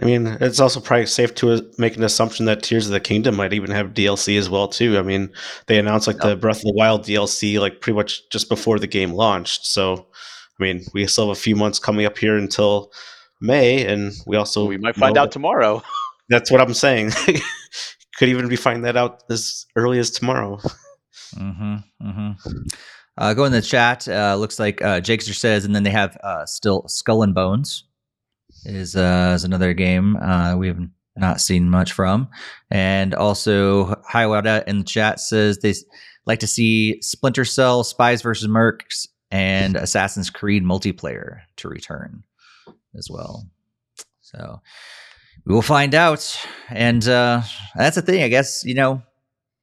I mean, it's also probably safe to uh, make an assumption that Tears of the Kingdom might even have DLC as well too. I mean, they announced like the Breath of the Wild DLC like pretty much just before the game launched. So, I mean, we still have a few months coming up here until May, and we also we might find know out tomorrow. That's what I'm saying. Could even be finding that out as early as tomorrow. Mm-hmm. Mm-hmm. Uh, go in the chat. Uh, looks like uh, Jakester says, and then they have uh, still Skull and Bones is uh, is another game uh, we have not seen much from, and also Hiawatha in the chat says they like to see Splinter Cell, Spies versus Mercs, and Assassin's Creed multiplayer to return as well. So we will find out, and uh, that's the thing. I guess you know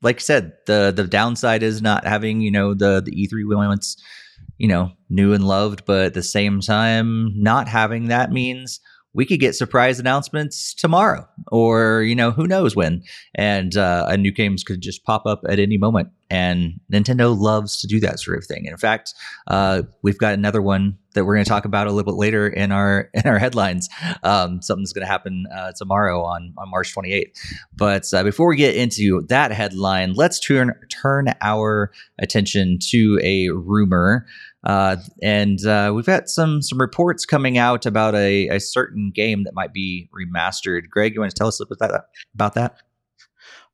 like I said, the the downside is not having you know the the E3 moments, you know, new and loved, but at the same time, not having that means we could get surprise announcements tomorrow, or you know, who knows when, and uh, a new games could just pop up at any moment. And Nintendo loves to do that sort of thing. In fact, uh, we've got another one that we're going to talk about a little bit later in our in our headlines. Um, something's going to happen uh, tomorrow on on March 28th. But uh, before we get into that headline, let's turn turn our attention to a rumor. Uh, and uh, we've got some some reports coming out about a, a certain game that might be remastered. Greg, you want to tell us a little bit that, about that?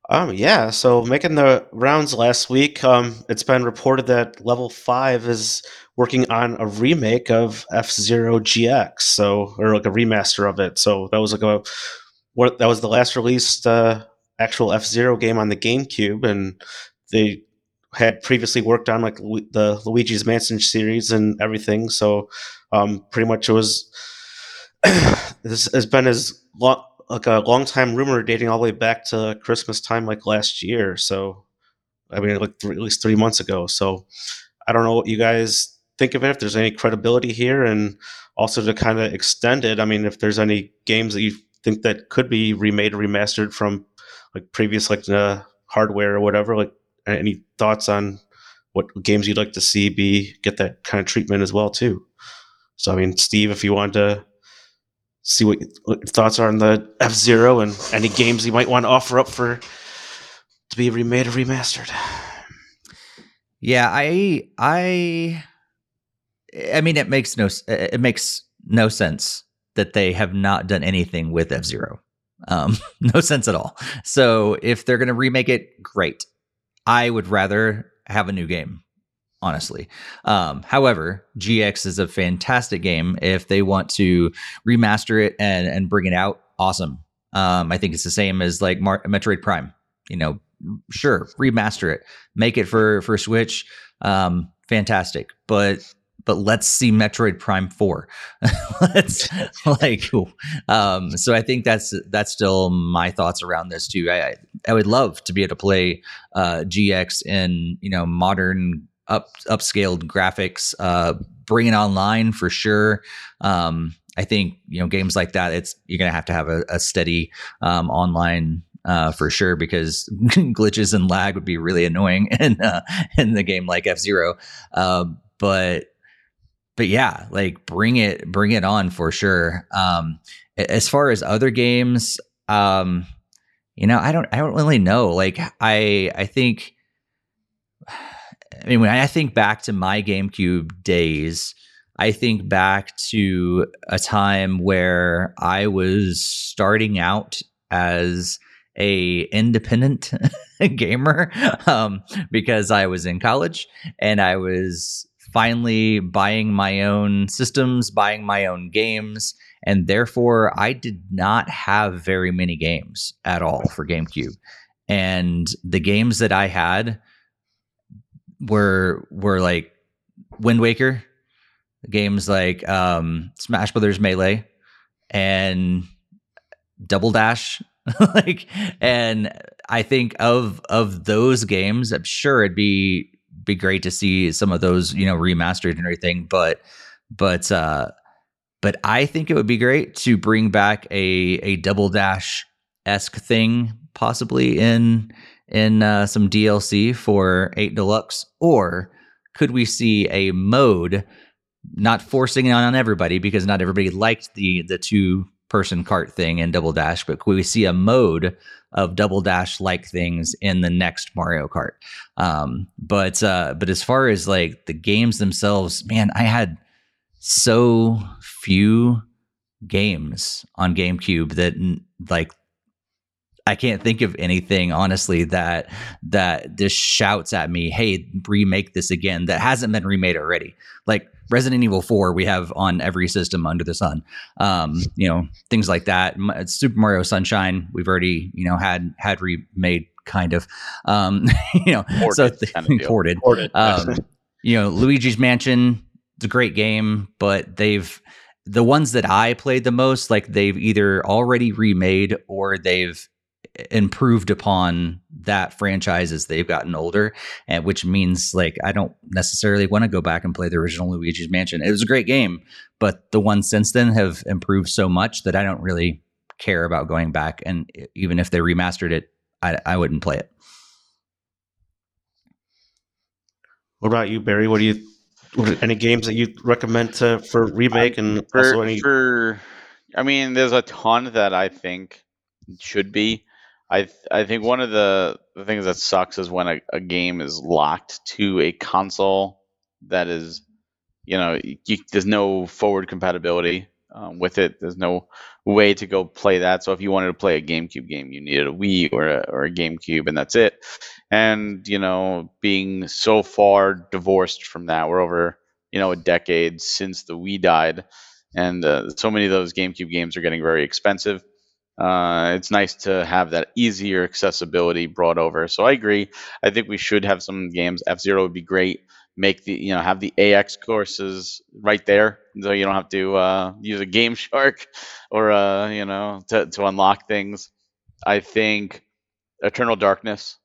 Um, yeah. So making the rounds last week, um, it's been reported that Level Five is working on a remake of F Zero GX, so or like a remaster of it. So that was like a what that was the last released uh, actual F Zero game on the GameCube, and they had previously worked on like the Luigi's Mansion series and everything. So um, pretty much it was this has been as long like a long time rumor dating all the way back to Christmas time, like last year. So, I mean, like at least three months ago. So, I don't know what you guys think of it. If there's any credibility here, and also to kind of extend it. I mean, if there's any games that you think that could be remade or remastered from like previous like hardware or whatever, like any thoughts on what games you'd like to see be get that kind of treatment as well too. So, I mean, Steve, if you want to see what, what your thoughts are on the F Zero and any games you might want to offer up for to be remade or remastered. Yeah, I I I mean it makes no it makes no sense that they have not done anything with F-Zero. Um no sense at all. So if they're going to remake it, great. I would rather have a new game, honestly. Um however, GX is a fantastic game if they want to remaster it and and bring it out, awesome. Um I think it's the same as like Mar- Metroid Prime. You know, sure, remaster it, make it for for Switch, um, fantastic. But but let's see Metroid Prime Four. let's like, um, so I think that's that's still my thoughts around this too. I I would love to be able to play uh, GX in you know modern up upscaled graphics, uh, bring it online for sure. Um, I think you know games like that. It's you're gonna have to have a, a steady um, online uh, for sure because glitches and lag would be really annoying in uh, in the game like F Zero. Uh, but but yeah, like bring it bring it on for sure. Um, as far as other games, um, you know, I don't I don't really know. Like I I think. I mean, when I think back to my GameCube days, I think back to a time where I was starting out as a independent gamer um, because I was in college and I was finally buying my own systems, buying my own games, and therefore I did not have very many games at all for GameCube. And the games that I had were were like Wind Waker, games like um, Smash Brothers Melee and Double Dash. like, and I think of of those games, I'm sure it'd be be great to see some of those, you know, remastered and everything. But but uh, but I think it would be great to bring back a a Double Dash esque thing, possibly in in uh, some DLC for eight deluxe, or could we see a mode? not forcing it on everybody because not everybody liked the the two person cart thing in Double Dash, but we see a mode of Double Dash like things in the next Mario Kart. Um, but uh, but as far as like the games themselves, man, I had so few games on GameCube that like I can't think of anything honestly that that just shouts at me, "Hey, remake this again." That hasn't been remade already. Like Resident Evil 4 we have on every system under the sun. Um, you know, things like that. Super Mario Sunshine we've already, you know, had had remade kind of. Um, you know, ported, so th- kind of ported. ported. Um, you know, Luigi's Mansion it's a great game, but they've the ones that I played the most like they've either already remade or they've improved upon that franchise as they've gotten older, and which means like I don't necessarily want to go back and play the original Luigi's Mansion. It was a great game, but the ones since then have improved so much that I don't really care about going back. And even if they remastered it, I, I wouldn't play it. What about you, Barry? What do you? What, any games that you recommend to, for remake and for, also any? For, I mean, there's a ton that I think should be. I th- I think one of the, the things that sucks is when a, a game is locked to a console that is, you know, you, there's no forward compatibility um, with it. There's no way to go play that. So if you wanted to play a GameCube game, you needed a Wii or a, or a GameCube, and that's it. And you know, being so far divorced from that, we're over you know a decade since the Wii died, and uh, so many of those GameCube games are getting very expensive uh, it's nice to have that easier accessibility brought over. So I agree. I think we should have some games. F Zero would be great. Make the you know have the AX courses right there, so you don't have to uh, use a Game Shark or uh, you know to to unlock things. I think Eternal Darkness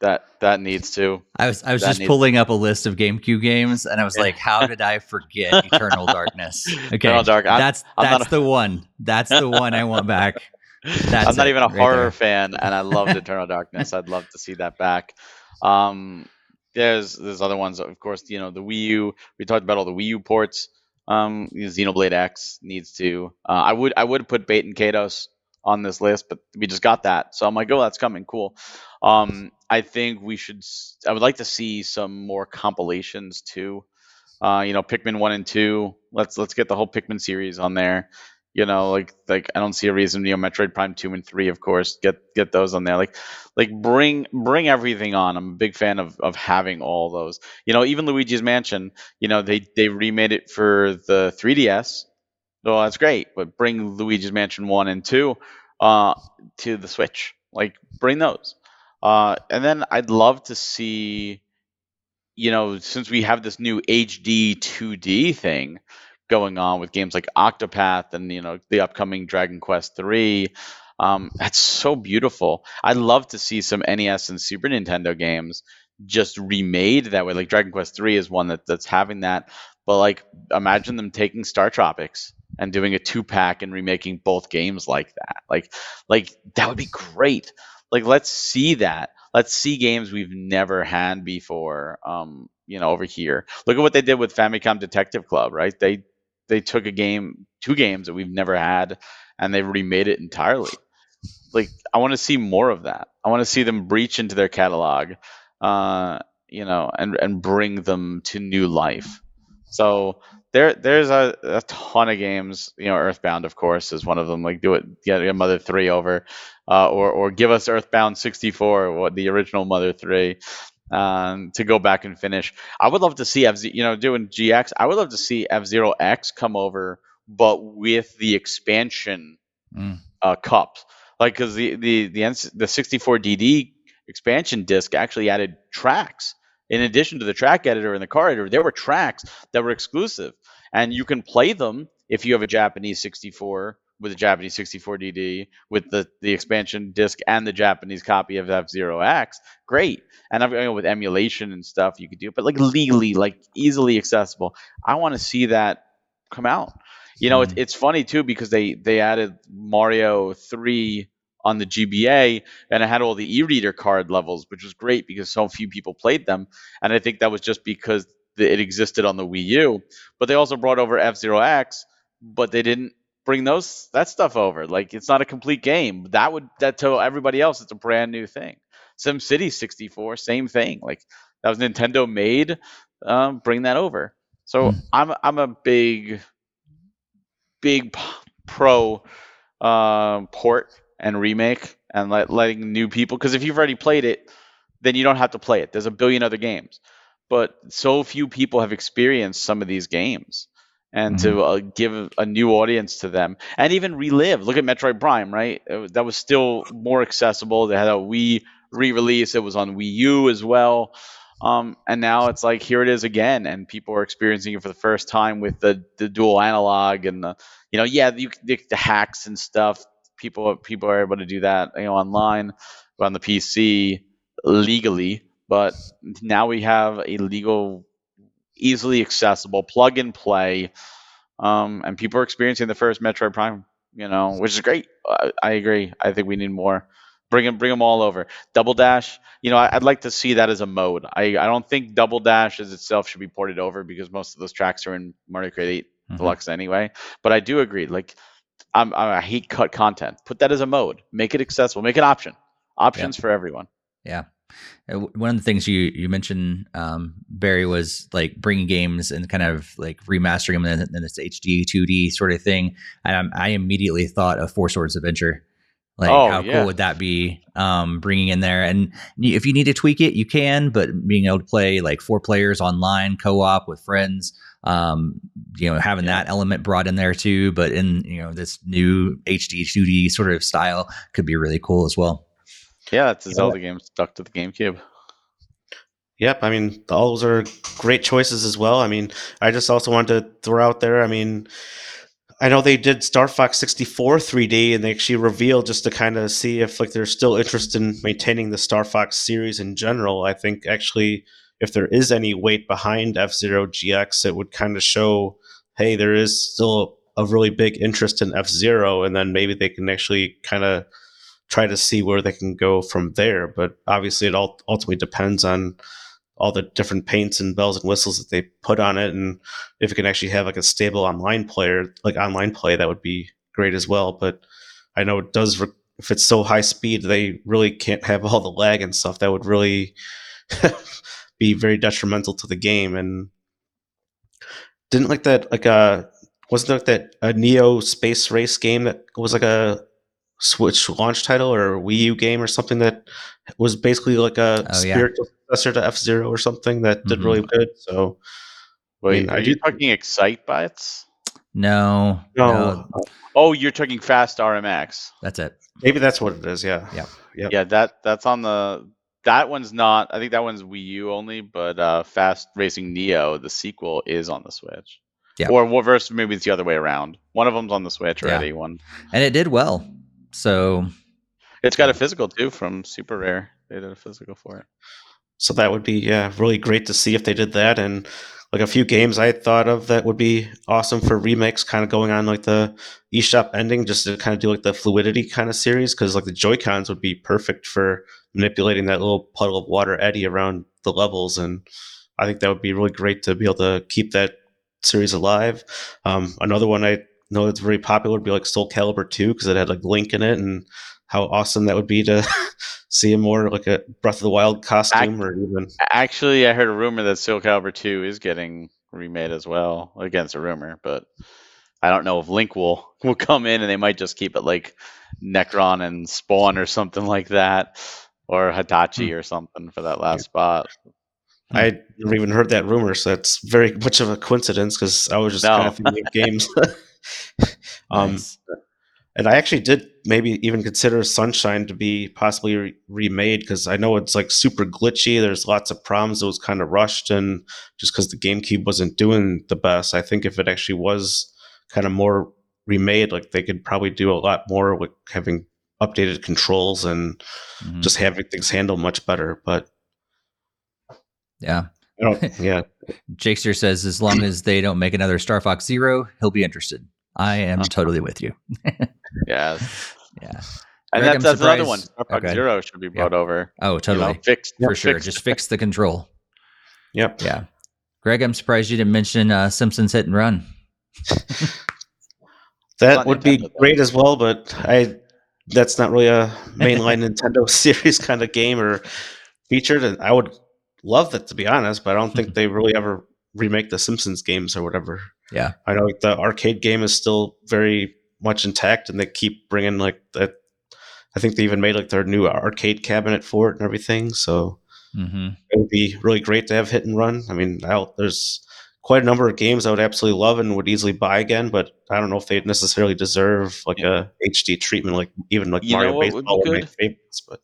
that that needs to. I was I was just pulling up a list of GameCube games, and I was like, "How did I forget Eternal Darkness?" Okay, Eternal Dark. I'm, that's that's the one. That's the one I want back. That's I'm not even a right horror there. fan, and I loved Eternal Darkness. I'd love to see that back. Um, there's there's other ones, of course. You know, the Wii U. We talked about all the Wii U ports. Um, Xenoblade X needs to. Uh, I would I would put Baten Kaitos on this list, but we just got that, so I'm like, oh, that's coming, cool. Um, I think we should. I would like to see some more compilations too. Uh, you know, Pikmin one and two. Let's let's get the whole Pikmin series on there you know like like i don't see a reason you know metroid prime 2 and 3 of course get get those on there. Like like bring bring everything on. I'm a big fan of of having all those. You know even luigi's mansion you know they they remade it for the 3ds so that's great but bring luigi's mansion 1 and 2 uh to the switch. Like bring those. Uh, and then I'd love to see, you know, since we have this new HD 2D thing going on with games like Octopath and you know the upcoming Dragon Quest 3, um, that's so beautiful. I'd love to see some NES and Super Nintendo games just remade that way. Like Dragon Quest 3 is one that, that's having that. But like imagine them taking Star Tropics and doing a two pack and remaking both games like that. Like like that would be great. Like let's see that. Let's see games we've never had before. Um, you know, over here. Look at what they did with Famicom Detective Club, right? They they took a game, two games that we've never had, and they remade it entirely. Like I want to see more of that. I want to see them breach into their catalog, uh, you know, and and bring them to new life. So there there's a, a ton of games. You know, Earthbound, of course, is one of them. Like do it, get a Mother Three over, uh, or or give us Earthbound 64, what the original Mother Three. Um, to go back and finish. I would love to see F, you know, doing GX. I would love to see F Zero X come over, but with the expansion Mm. uh, cups, like because the the the the 64 DD expansion disc actually added tracks in addition to the track editor and the car editor. There were tracks that were exclusive, and you can play them if you have a Japanese 64 with a Japanese 64 DD with the the expansion disc and the Japanese copy of F Zero X. Great, and I've, you know, with emulation and stuff you could do, it, but like legally, like easily accessible. I want to see that come out. You know, it's Mhm. it's funny too because they they added Mario three on the GBA and it had all the e-reader card levels, which was great because so few people played them, and I think that was just because it existed on the Wii U. But they also brought over F Zero X, but they didn't bring those that stuff over. Like it's not a complete game. That would that to everybody else, it's a brand new thing. SimCity 64, same thing. Like that was Nintendo made. Um, bring that over. So Hmm. I'm I'm a big big pro um, port and remake and let, letting new people because if you've already played it then you don't have to play it there's a billion other games but so few people have experienced some of these games and to uh, give a new audience to them and even relive. Look at metroid prime right? It that was still more accessible. They had a wii re-release. It was on wii u as well. Um, and now it's like here it is again and people are experiencing it for the first time with the, the dual analog and the you know yeah you the, the hacks and stuff. People people are able to do that you know online on the pc legally but now we have a legal easily accessible plug and play um, and people are experiencing the first metroid prime you know which is great. I, I agree. I think we need more. Bring them bring them all over. Double dash you know I, i'd like to see that as a mode. I, I don't think double dash as itself should be ported over because most of those tracks are in mario kart 8 Mhm. deluxe anyway. But i do agree like I'm, i hate cut content. Put that as a mode. Make it accessible. Make an option. Options for everyone. W- One of the things you you mentioned, um, Barry, was like bringing games and kind of like remastering them in, this HD 2D sort of thing. And I'm, I immediately thought of Four Swords Adventure. Like, Oh, how yeah. cool would that be? Um, bringing in there, and if you need to tweak it, you can. But being able to play like four players online, co-op with friends, um, you know, having Yeah. that element brought in there too. But in you know this new HD 2D sort of style could be really cool as well. Yeah it's a Yeah. zelda game stuck to the gamecube Yep, I mean all those are great choices as well. I mean, I just also wanted to throw out there. I mean, I know they did Star Fox 64 3D, and they actually revealed just to kind of see if like they're still interested in maintaining the Star Fox series in general. I think actually, if there is any weight behind F Zero GX, it would kind of show, hey, there is still a really big interest in F Zero, and then maybe they can actually kind of try to see where they can go from there. But obviously, it all ultimately depends on all the different paints and bells and whistles that they put on it, and if it can actually have like a stable online player, like online play, that would be great as well. But I know it does. Re- if it's so high speed, they really can't have all the lag and stuff. That would really be very detrimental to the game. And didn't like that. Like a wasn't there like that a Neo Space Race game that was like a Switch launch title or a Wii U game or something that was basically like a Oh, yeah. spiritual successor to F Zero or something that did Mhm. really good. So wait mean, I are you do- talking excite bytes No, no, oh you're talking fast rmx that's it. Maybe that's what it is. Yeah. Yep. Yep. Yeah, that that's on the that one's not. I think that one's Wii U only, but uh, Fast Racing Neo, the sequel, is on the Switch. Yeah. Or what versus maybe it's the other way around. One of them's on the Switch Yeah. already. One. and it did well. So It's got a physical too from Super Rare. They did a physical for it. So that would be yeah, really great to see if they did that and like a few games I thought of that would be awesome for remakes kind of going on like the eShop ending just to kind of do like the fluidity kind of series cuz like the Joy-Cons would be perfect for manipulating that little puddle of water eddy around the levels and I think that would be really great to be able to keep that series alive. Um, another one I know that's very popular would be like Soul Calibur 2 because it had like Link in it and how awesome that would be to see him more like a Breath of the Wild costume or even Actually, I heard a rumor that Soul Calibur 2 is getting remade as well. Against a rumor, but I don't know if Link will will come in and they might just keep it like Necrid and Spawn or something like that, or Heihachi hmm. or something for that last spot. I never even heard that rumor, so that's very much of a coincidence because I was just No. kind of thinking games. um, nice. and I actually did maybe even consider Sunshine to be possibly re- remade because I know it's like super glitchy. There's lots of problems. It was kind of rushed, and just because the GameCube wasn't doing the best, I think if it actually was kind of more remade, like they could probably do a lot more with having updated controls and Mhm. just having things handled much better. But yeah. Yeah, Jakester says as long as they don't make another Star Fox Zero, he'll be interested. I am totally with you. Yeah, Yeah. and Greg, that's, that's another one. surprised- Okay. Zero should be brought over. Oh, You know, totally. fixed For sure. fixed. Just fix the control. yep. Yeah. Greg, I'm surprised you didn't mention uh, Simpsons Hit and Run. That on would be Nintendo, though. great as well, but I that's not really a mainline Nintendo series kind of game or featured, and I would love that to be honest, but I don't think they really ever remake the Simpsons games or whatever. Yeah. I know the arcade game is still very much intact, and they keep bringing like that. I think they even made like their new arcade cabinet for it and everything. So hmm it would be really great to have hit and run. I mean, I'll, there's quite a number of games I would absolutely love and would easily buy again, but I don't know if they necessarily deserve like a HD treatment, like even like You Mario what would be Baseball, one of my good? favorites. But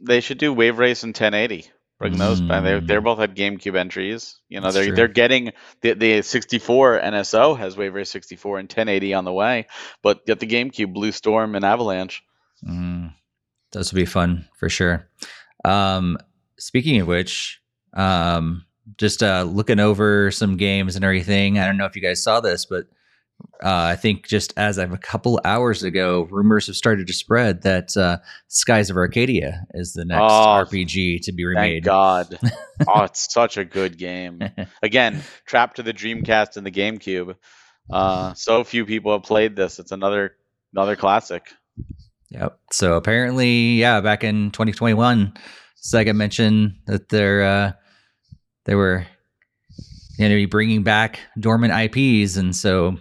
They should do Wave Race in 1080. Bring those back. They Mm. they both had GameCube entries. You know, That's they're true. they're getting the the 64 NSO has Wave Race 64 and 1080 on the way, but get the GameCube Blue Storm and Avalanche. Mm, those would be fun for sure. Um, speaking of which, um, just uh, looking over some games and everything. I don't know if you guys saw this, but uh, I think just as of a couple hours ago, rumors have started to spread that uh, Skies of Arcadia is the next Oh, RPG to be Thank remade. God. oh, it's such a good game. Again, trapped to the Dreamcast and the GameCube. Uh, so few people have played this. It's another another classic. Yep. So apparently, yeah, back in 2021, Sega mentioned that they're uh, they were going to be bringing back dormant IPs, and so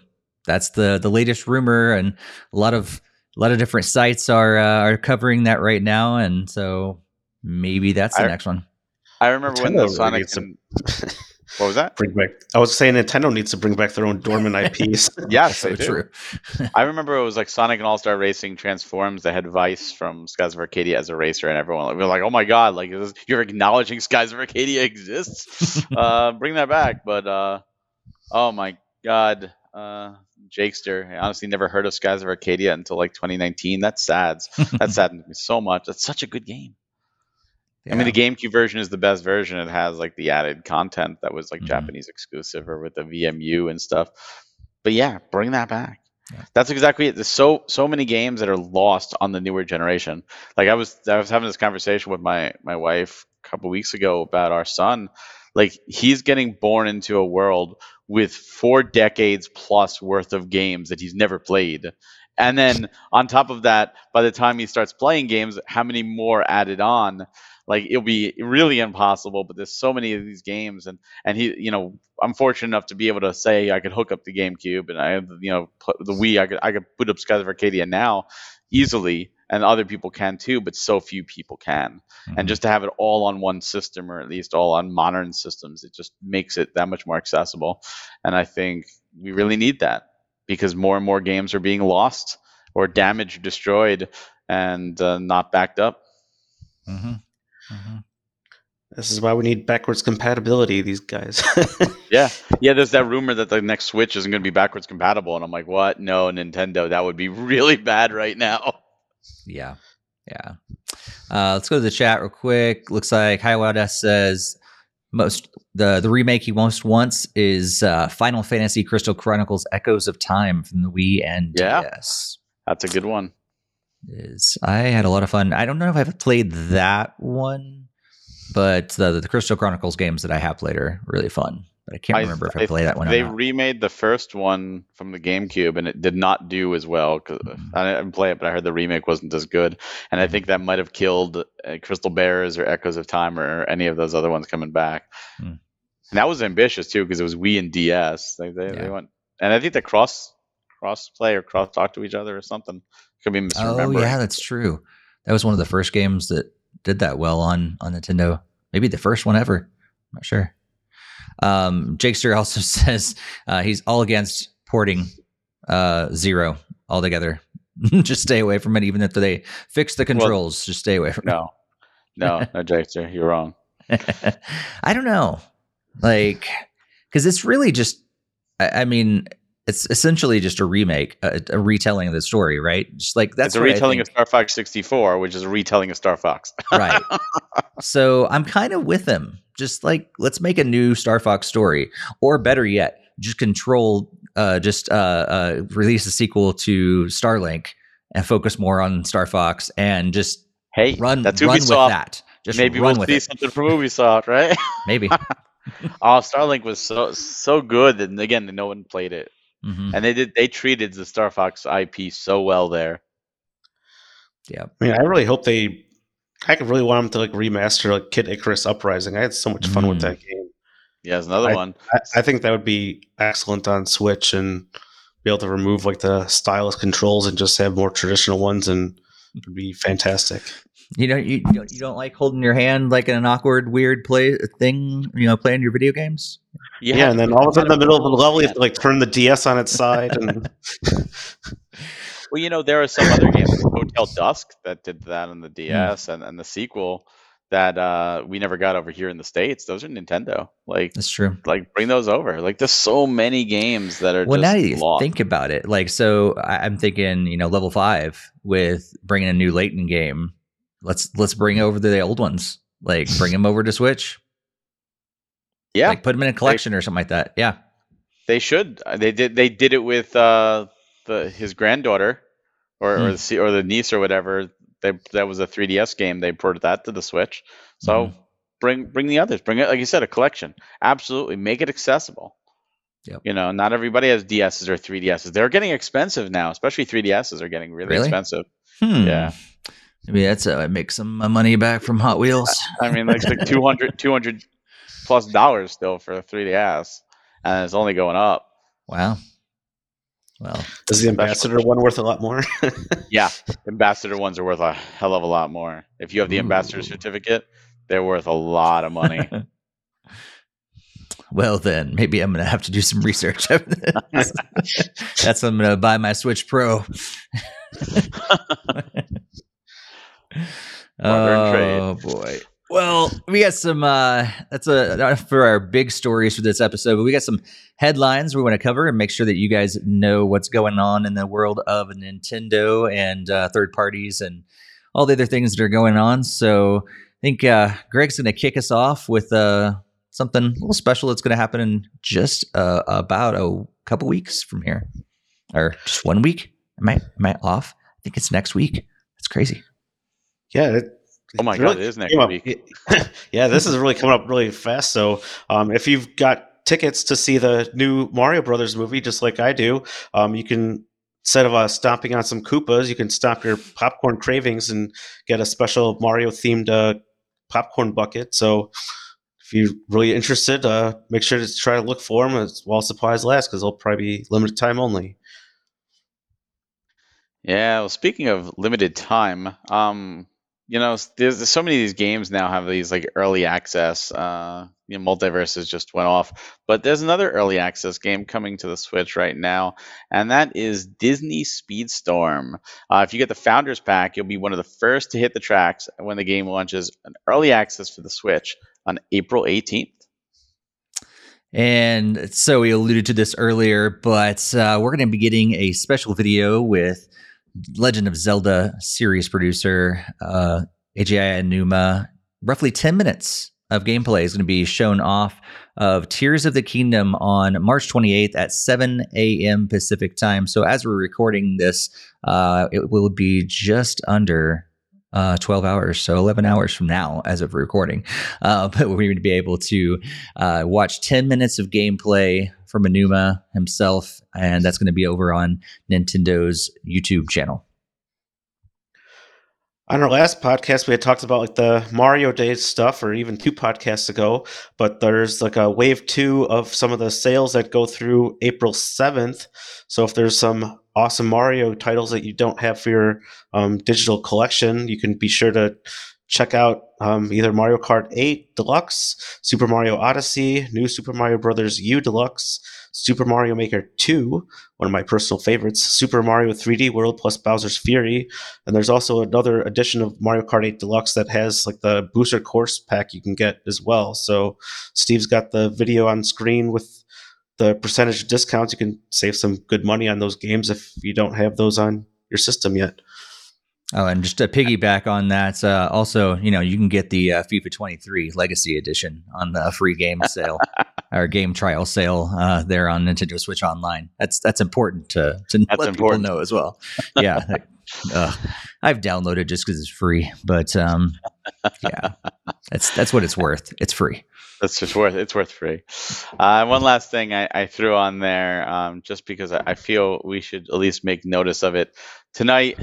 that's the the latest rumor, and a lot of a lot of different sites are uh, are covering that right now, and so maybe that's the I- next one. I remember when Nintendo the really Sonic needs to- and, what was that? bring back. I was saying Nintendo needs to bring back their own dormant IPs. Yes, so they do. true. I remember it was like Sonic and All Star Racing transforms. They had Vyse from Skies of Arcadia as a racer, and everyone we were like, "Oh my god! Like this, you're acknowledging Skies of Arcadia exists? uh, bring that back!" But uh, oh my god, uh, Jakester! I honestly never heard of Skies of Arcadia until like 2019. That's sad. That saddened me so much. That's such a good game. I mean, the GameCube version is the best version. It has like the added content that was like Mhm. Japanese exclusive or with the VMU and stuff. But yeah, bring that back. Yeah. That's exactly it. There's so so many games that are lost on the newer generation. Like I was I was having this conversation with my my wife a couple weeks ago about our son. Like he's getting born into a world with four decades plus worth of games that he's never played. And then on top of that, by the time he starts playing games, how many more added on? like it'll be really impossible but there's so many of these games and and he you know i'm fortunate enough to be able to say i could hook up the gamecube and i have you know the wii i could i could boot up skies of arcadia now easily and other people can too but so few people can Mhm. and just to have it all on one system or at least all on modern systems it just makes it that much more accessible and i think we really need that because more and more games are being lost or damaged, destroyed, and uh, not backed up. Mm-hmm. Mm-hmm. This is why we need backwards compatibility. These guys. yeah, yeah. There's that rumor that the next Switch isn't going to be backwards compatible, and I'm like, what? No, Nintendo. That would be really bad right now. Yeah, yeah. Uh, let's go to the chat real quick. Looks like Hiawatha says most the the remake he most wants is uh, Final Fantasy Crystal Chronicles Echoes of Time from the Wii and Yeah. DS. That's a good one. Is I had a lot of fun. I don't know if I've played that one, but the, the Crystal Chronicles games that I have played are really fun. But I can't I- remember if I, I- played that one. They or not. remade the first one from the GameCube, and it did not do as well. Cause Mhm. I didn't play it, but I heard the remake wasn't as good, and I think that might have killed uh, Crystal Bearers or Echoes of Time or any of those other ones coming back. Hmm. And that was ambitious too, because it was Wii and DS. They, they, Yeah. they went, and I think they cross cross play or cross talk to each other or something. Could be misremembered. Oh yeah, that's true. That was one of the first games that did that well on on Nintendo. Maybe the first one ever. I'm not sure. Um, Jakester also says uh, he's all against porting uh, Zero altogether. just stay away from it, even if they fix the controls. just stay away from No, no, no, Jakester, you're wrong. I don't know, like, because it's really just. I, I mean, it's essentially just a remake, a, a retelling of the story, right? Just like that's it's a retelling of Star Fox 64, which is a retelling of Star Fox. right. So I'm kind of with him. Just like let's make a new Star Fox story, or better yet, just control, uh, just uh, uh, release a sequel to Starlink and focus more on Star Fox and just hey, run that's run with Ubisoft. that. Just Maybe run we'll with see it. something from Ubisoft, right? Maybe. oh, Starlink was so so good, and again, no one played it, Mhm. and they did they treated the Star Fox IP so well there. Yeah. I mean, I really hope they. I could really want them to like remaster like Kid Icarus Uprising. I had so much fun with Mm. that game. Yeah, there's another one. I, I think that would be excellent on Switch and be able to remove like the stylus controls and just have more traditional ones and it would be fantastic. You know, you, you don't you don't like holding your hand like in an awkward, weird play thing. You know, playing your video games. You Yeah, and then all of a sudden in the middle of the compatibility level, you have to like turn the DS on its side and Well, you know, there are some other games, Hotel Dusk, that did that on the. DS, and, and the sequel that uh, we never got over here in the states. Those are Nintendo. Like, That's true. like bring those over. Like, there's so many games that are well now you lost. think about it like so i'm thinking you know level five with bringing a new Layton game let's let's bring over the old ones like bring them over to switch yeah, like put them in a collection or something like that yeah they should. They did. They did it with uh, the his granddaughter, or Hmm. or the or the niece or whatever. They that was a 3DS game. They ported that to the Switch. So Mhm. bring bring the others. Bring it like you said, a collection. Absolutely, make it accessible. Yep. You know, not everybody has DSs or 3DSs. They're getting expensive now, especially 3DSs are getting really, Really? expensive. hmm. Yeah. maybe that's how I make some money back from hot wheels I mean, like, it's like 200, 200 plus dollars still for a 3DS, and it's only going up. wow well is the ambassador one worth a lot more? Yeah, ambassador ones are worth a hell of a lot more. If you have the ambassador certificate, they're worth a lot of money. well then maybe i'm gonna have to do some research that's when i'm gonna buy my switch pro oh boy. Well, we got some. uh That's a for our big stories for this episode, but we got some headlines we want to cover and make sure that you guys know what's going on in the world of Nintendo and uh, third parties and all the other things that are going on. So I think uh Greg's going to kick us off with uh something a little special that's going to happen in just uh, about a couple weeks from here, or just one week. Am I am I off? I think it's next week. That's crazy. yeah. It, oh my it god, really it is next week. yeah, this is really coming up really fast. So, um, if you've got tickets to see the new Mario Brothers movie, just like I do, um, you can instead of uh, stomping on some Koopas, you can stop your popcorn cravings and get a special Mario themed uh, popcorn bucket. So, if you're really interested, uh, make sure to try to look for them as while supplies last, because they'll probably be limited time only. Yeah, well, speaking of limited time, um, you know, there's, there's so many of these games now have these like early access. Uh, you know, MultiVersus just went off, but there's another early access game coming to the Switch right now, and that is Disney Speedstorm. Uh, if you get the Founders Pack, you'll be one of the first to hit the tracks when the game launches an early access for the Switch on April 18th. And so we alluded to this earlier, but uh, we're going to be getting a special video with Legend of Zelda series producer uh, Eiji Aonuma. Roughly 10 minutes of gameplay is going to be shown off of Tears of the Kingdom on March 28th at 7 a.m. Pacific time. So as we're recording this, uh, it will be just under uh, 12 hours, so 11 hours from now, as of recording. Uh, but we're going to be able to uh, watch 10 minutes of gameplay from Aonuma himself, and that's going to be over on Nintendo's YouTube channel. On our last podcast, we had talked about like the Mario Day stuff, or even two podcasts ago. But there's like a wave two of some of the sales that go through April 7th. So if there's some awesome Mario titles that you don't have for your um, digital collection, you can be sure to check out um, either Mario Kart 8 Deluxe, Super Mario Odyssey, New Super Mario Bros. U Deluxe, Super Mario Maker 2, one of my personal favorites, Super Mario 3D World plus Bowser's Fury, and there's also another edition of Mario Kart 8 Deluxe that has like the booster course pack you can get as well. So Steve's got the video on screen with the percentage of discounts. You can save some good money on those games if you don't have those on your system yet. Oh, and just to piggyback on that, uh, also, you know, you can get the uh, FIFA 23 Legacy Edition on the free game sale or game trial sale uh, there on Nintendo Switch Online. That's that's important to to That's let important. people know as well. Yeah, like, I've downloaded just because it's free, but um, yeah, that's that's what it's worth. It's free. That's just worth it's worth free. Uh, one last thing I, I threw on there, um, just because I, I feel we should at least make notice of it tonight.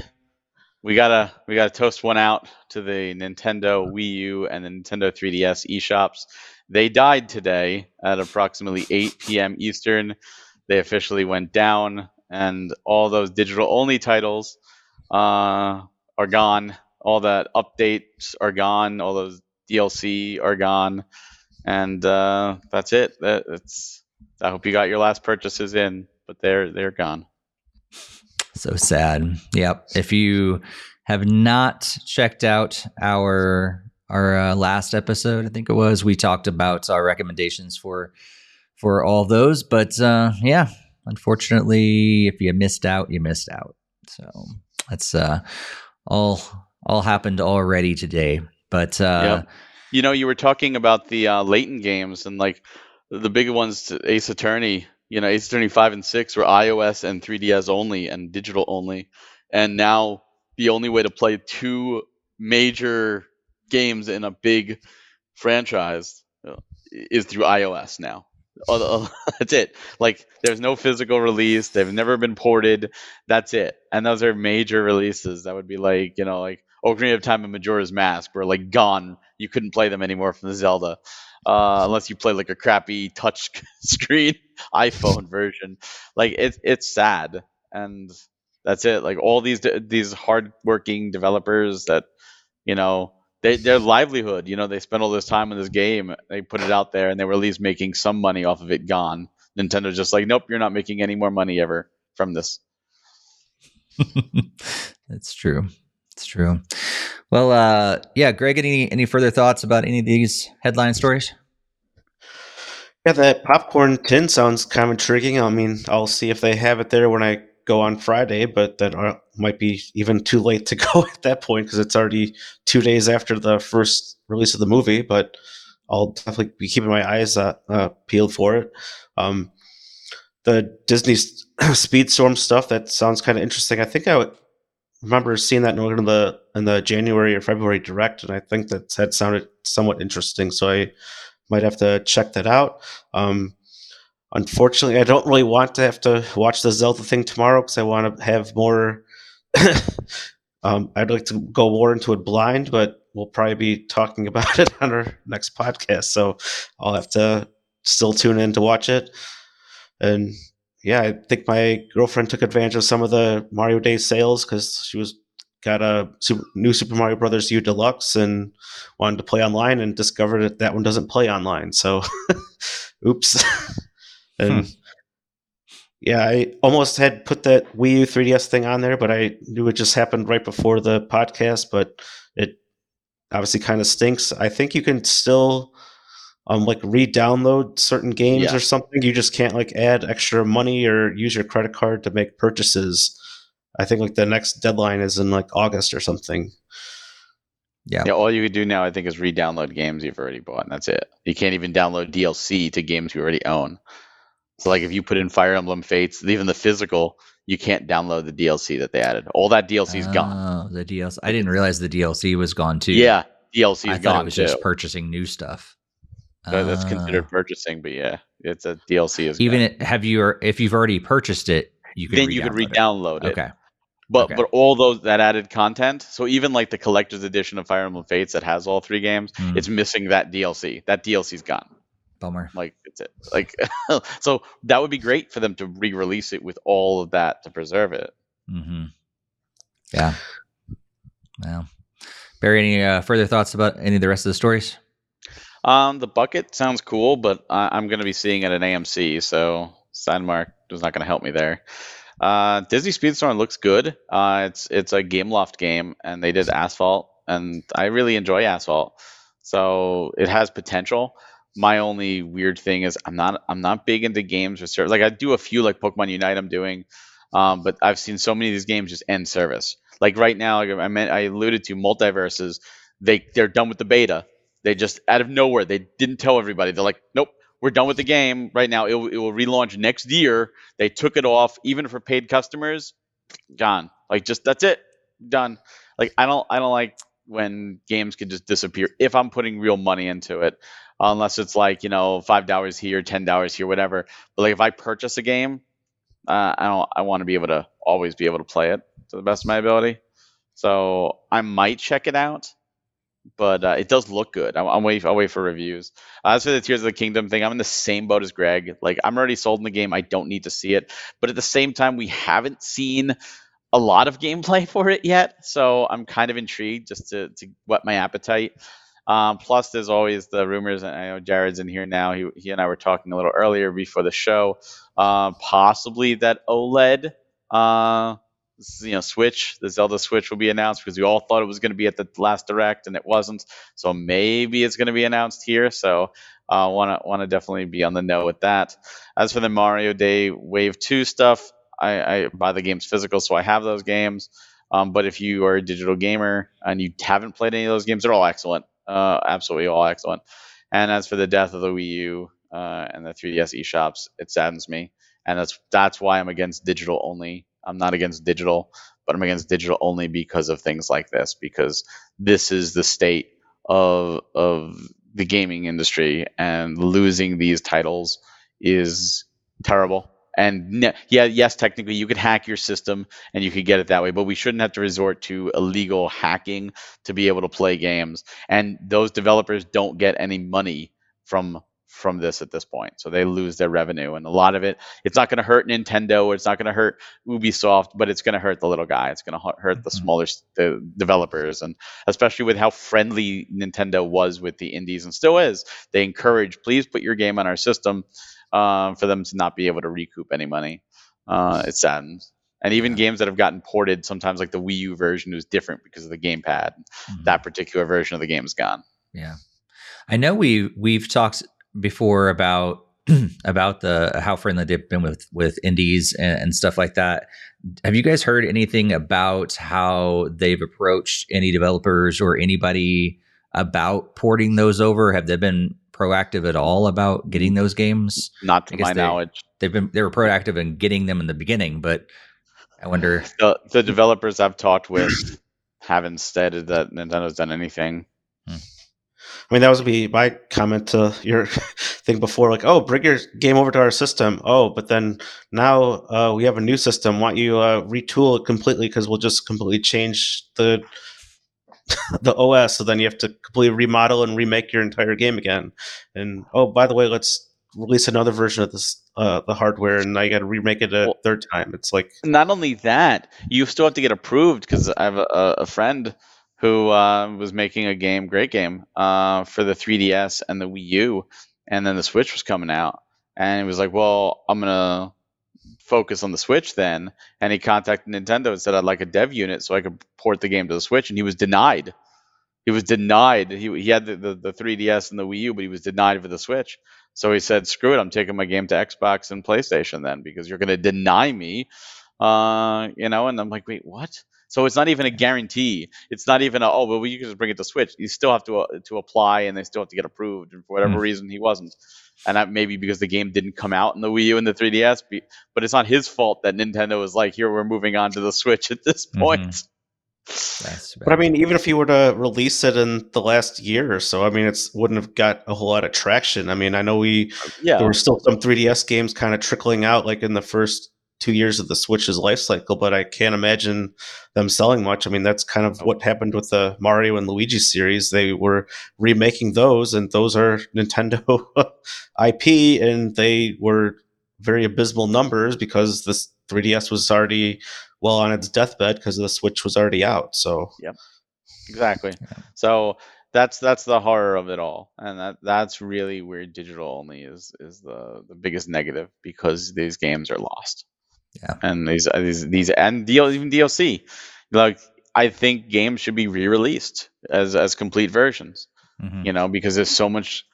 We gotta we gotta toast one out to the Nintendo Wii U and the Nintendo 3DS eShops. They died today at approximately 8 p.m. Eastern. They officially went down, and all those digital only titles uh, are gone. All that updates are gone. All those DLC are gone, and uh, that's it. That, that's. I hope you got your last purchases in, but they're they're gone. So sad. Yep. If you have not checked out our our uh, last episode, I think it was, we talked about our recommendations for for all those. But uh, yeah, unfortunately, if you missed out, you missed out. So that's uh, all all happened already today. But uh, Yep. You know, you were talking about the uh, Layton games and like the big ones, Ace Attorney. You know, Ace Attorney five and six were iOS and 3DS only and digital only, and now the only way to play two major games in a big franchise uh, is through iOS now. That's it. Like, there's no physical release. They've never been ported. That's it. And those are major releases. That would be like, you know, like Ocarina of Time and Majora's Mask were like gone. You couldn't play them anymore from the Zelda, uh, unless you play like a crappy touch screen iPhone version. Like, it's it's sad, and that's it. Like all these these hardworking developers that, you know, they, their livelihood. You know, they spent all this time on this game. They put it out there, and they were at least making some money off of it. Gone. Nintendo's just like, nope, you're not making any more money ever from this. That's true. It's true. Well, uh, yeah, Greg, any any further thoughts about any of these headline stories? Yeah, that popcorn tin sounds kind of intriguing. I mean, I'll see if they have it there when I go on Friday, but that uh, might be even too late to go at that point because it's already two days after the first release of the movie. But I'll definitely be keeping my eyes uh, uh, peeled for it. Um, the Disney Speedstorm stuff that sounds kind of interesting. I think I would remember seeing that in the in the January or February direct, and I think that that sounded somewhat interesting. So I might have to check that out. Um, unfortunately, I don't really want to have to watch the Zelda thing tomorrow because I want to have more. um, I'd like to go more into it blind, but we'll probably be talking about it on our next podcast. So I'll have to still tune in to watch it. And yeah, I think my girlfriend took advantage of some of the Mario Day sales because she was got a super, new Super Mario Brothers U Deluxe and wanted to play online and discovered that that one doesn't play online. So, oops. and hmm. yeah, I almost had put that Wii U 3DS thing on there, but I knew it just happened right before the podcast. But it obviously kind of stinks. I think you can still um like re-download certain games yeah. or something. You just can't like add extra money or use your credit card to make purchases. I think like the next deadline is in like August or something. Yeah. Yeah. All you could do now, I think, is re-download games you've already bought, and that's it. You can't even download DLC to games you already own. So, like, if you put in Fire Emblem Fates, even the physical, you can't download the DLC that they added. All that DLC is gone. oh, gone. The DLC. I didn't realize the DLC was gone too. Yeah, DLC is I gone. it was too. just purchasing new stuff. That's considered ah. purchasing, but yeah, it's a DLC is even it, have you if you've already purchased it, you can then you could re-download it. it. Okay. But okay. but all those that added content, so even like the collector's edition of Fire Emblem Fates that has all three games, mm. it's missing that DLC. That DLC's gone. Bummer. Like it's it. Like so that would be great for them to re-release it with all of that to preserve it. Mm-hmm. Yeah. Well, Barry, any uh, further thoughts about any of the rest of the stories? Um, the bucket sounds cool, but I- am going to be seeing it at AMC, so Cinemark is not going to help me there. Uh, Disney Speedstorm looks good. Uh, it's it's a Gameloft game, and they did Asphalt, and I really enjoy Asphalt, so it has potential my only weird thing is I'm not I'm not big into games with service. Like I do a few like Pokemon Unite I'm doing, um, but I've seen so many of these games just end service. Like right now, like I meant I alluded to MultiVersus. They they're done with the beta. They just out of nowhere they didn't tell everybody. They're like, nope, we're done with the game right now. It, it will relaunch next year. They took it off even for paid customers. Gone. Like just that's it. Done. Like I don't I don't like when games can just disappear if I'm putting real money into it unless it's like you know five dollars here, ten dollars here, whatever. But like if I purchase a game, uh, I don't. I want to be able to always be able to play it to the best of my ability. So I might check it out, but uh, it does look good. I'm, I'm waiting. I'll wait for reviews. Uh, as for the Tears of the Kingdom thing, I'm in the same boat as Greg. Like I'm already sold in the game. I don't need to see it. But at the same time, we haven't seen a lot of gameplay for it yet. So I'm kind of intrigued just to to whet my appetite. Um, plus, there's always the rumors. And I know Jared's in here now. He, he and I were talking a little earlier before the show. Uh, possibly that OLED, uh, you know, Switch, the Zelda Switch will be announced because we all thought it was going to be at the last Direct and it wasn't. So maybe it's going to be announced here. So I want to want to definitely be on the know with that. As for the Mario Day Wave Two stuff, I, I buy the games physical, so I have those games. Um, but if you are a digital gamer and you haven't played any of those games, they're all excellent. Uh, absolutely all excellent. And as for the death of the Wii U uh, and the 3DS eShops, it saddens me, and that's that's why I'm against digital only. I'm not against digital, but I'm against digital only because of things like this. Because this is the state of of the gaming industry, and losing these titles is terrible. And yeah, yes, technically you could hack your system and you could get it that way, but we shouldn't have to resort to illegal hacking to be able to play games. And those developers don't get any money from from this at this point. So they lose their revenue and a lot of it it's not going to hurt Nintendo, it's not going to hurt Ubisoft, but it's going to hurt the little guy. It's going to hurt the mm-hmm. smaller the developers and especially with how friendly Nintendo was with the indies and still is. They encourage, please put your game on our system um, for them to not be able to recoup any money. Uh, it saddens. And even games that have gotten ported, sometimes like the Wii U version is different because of the gamepad. Mm-hmm. That particular version of the game is gone. Yeah, I know we we've talked before about about the how friendly they've been with with indies and, and, stuff like that. Have you guys heard anything about how they've approached any developers or anybody about porting those over? Have they been proactive at all about getting those games? Not to my they, knowledge. They've been they were proactive in getting them in the beginning, but I wonder. The, the developers I've talked with haven't stated that Nintendo's done anything. I mean, that was be my comment to your thing before, like, oh, bring your game over to our system. Oh, but then now uh, we have a new system. Want you uh, retool it completely because we'll just completely change the the OS, so then you have to completely remodel and remake your entire game again. And oh, by the way, let's release another version of this uh, the hardware, and I got to remake it a Well- third time. It's like Not only that, you still have to get approved because I have a a friend who uh, was making a game, great game, uh, for the 3DS and the Wii U, and then the Switch was coming out, and he was like, "Well, I'm gonna focus on the Switch then," and he contacted Nintendo and said, "I'd like a dev unit so I could port the game to the Switch," and he was denied. He was denied. He, he had the, the, the 3DS and the Wii U, but he was denied for the Switch. So he said, "Screw it! I'm taking my game to Xbox and PlayStation then because you're to deny me." Uh, you know, and I'm like, "Wait, what?" So it's not even a guarantee. It's not even a oh well, you can just bring it to Switch. You still have to uh, to apply, and they still have to get approved. And for whatever Hmm. reason, he wasn't. And that maybe because the game didn't come out in the Wii U and the 3DS. But it's not his fault that Nintendo was like, "Here, we're moving on to the Switch at this Mhm. point." That's But I mean, even if you were to release it in the last year or so, I mean, it's wouldn't have got a whole lot of traction. I mean, I know we Yeah, there were still some 3DS games kind of trickling out, like in the first two years of the Switch's life cycle, but I can't imagine them selling much. I mean, that's kind of what happened with the Mario and Luigi series. They were remaking those, and those are Nintendo IP, and they were very abysmal numbers because this 3DS was already well on its deathbed because the Switch was already out. So yep, exactly. So that's that's the horror of it all, and that that's really where digital only is is the the biggest negative because these games are lost. Yeah. and these these these and DL, even DLC, like I think games should be re-released as as complete versions. Mhm. You know, because there's so much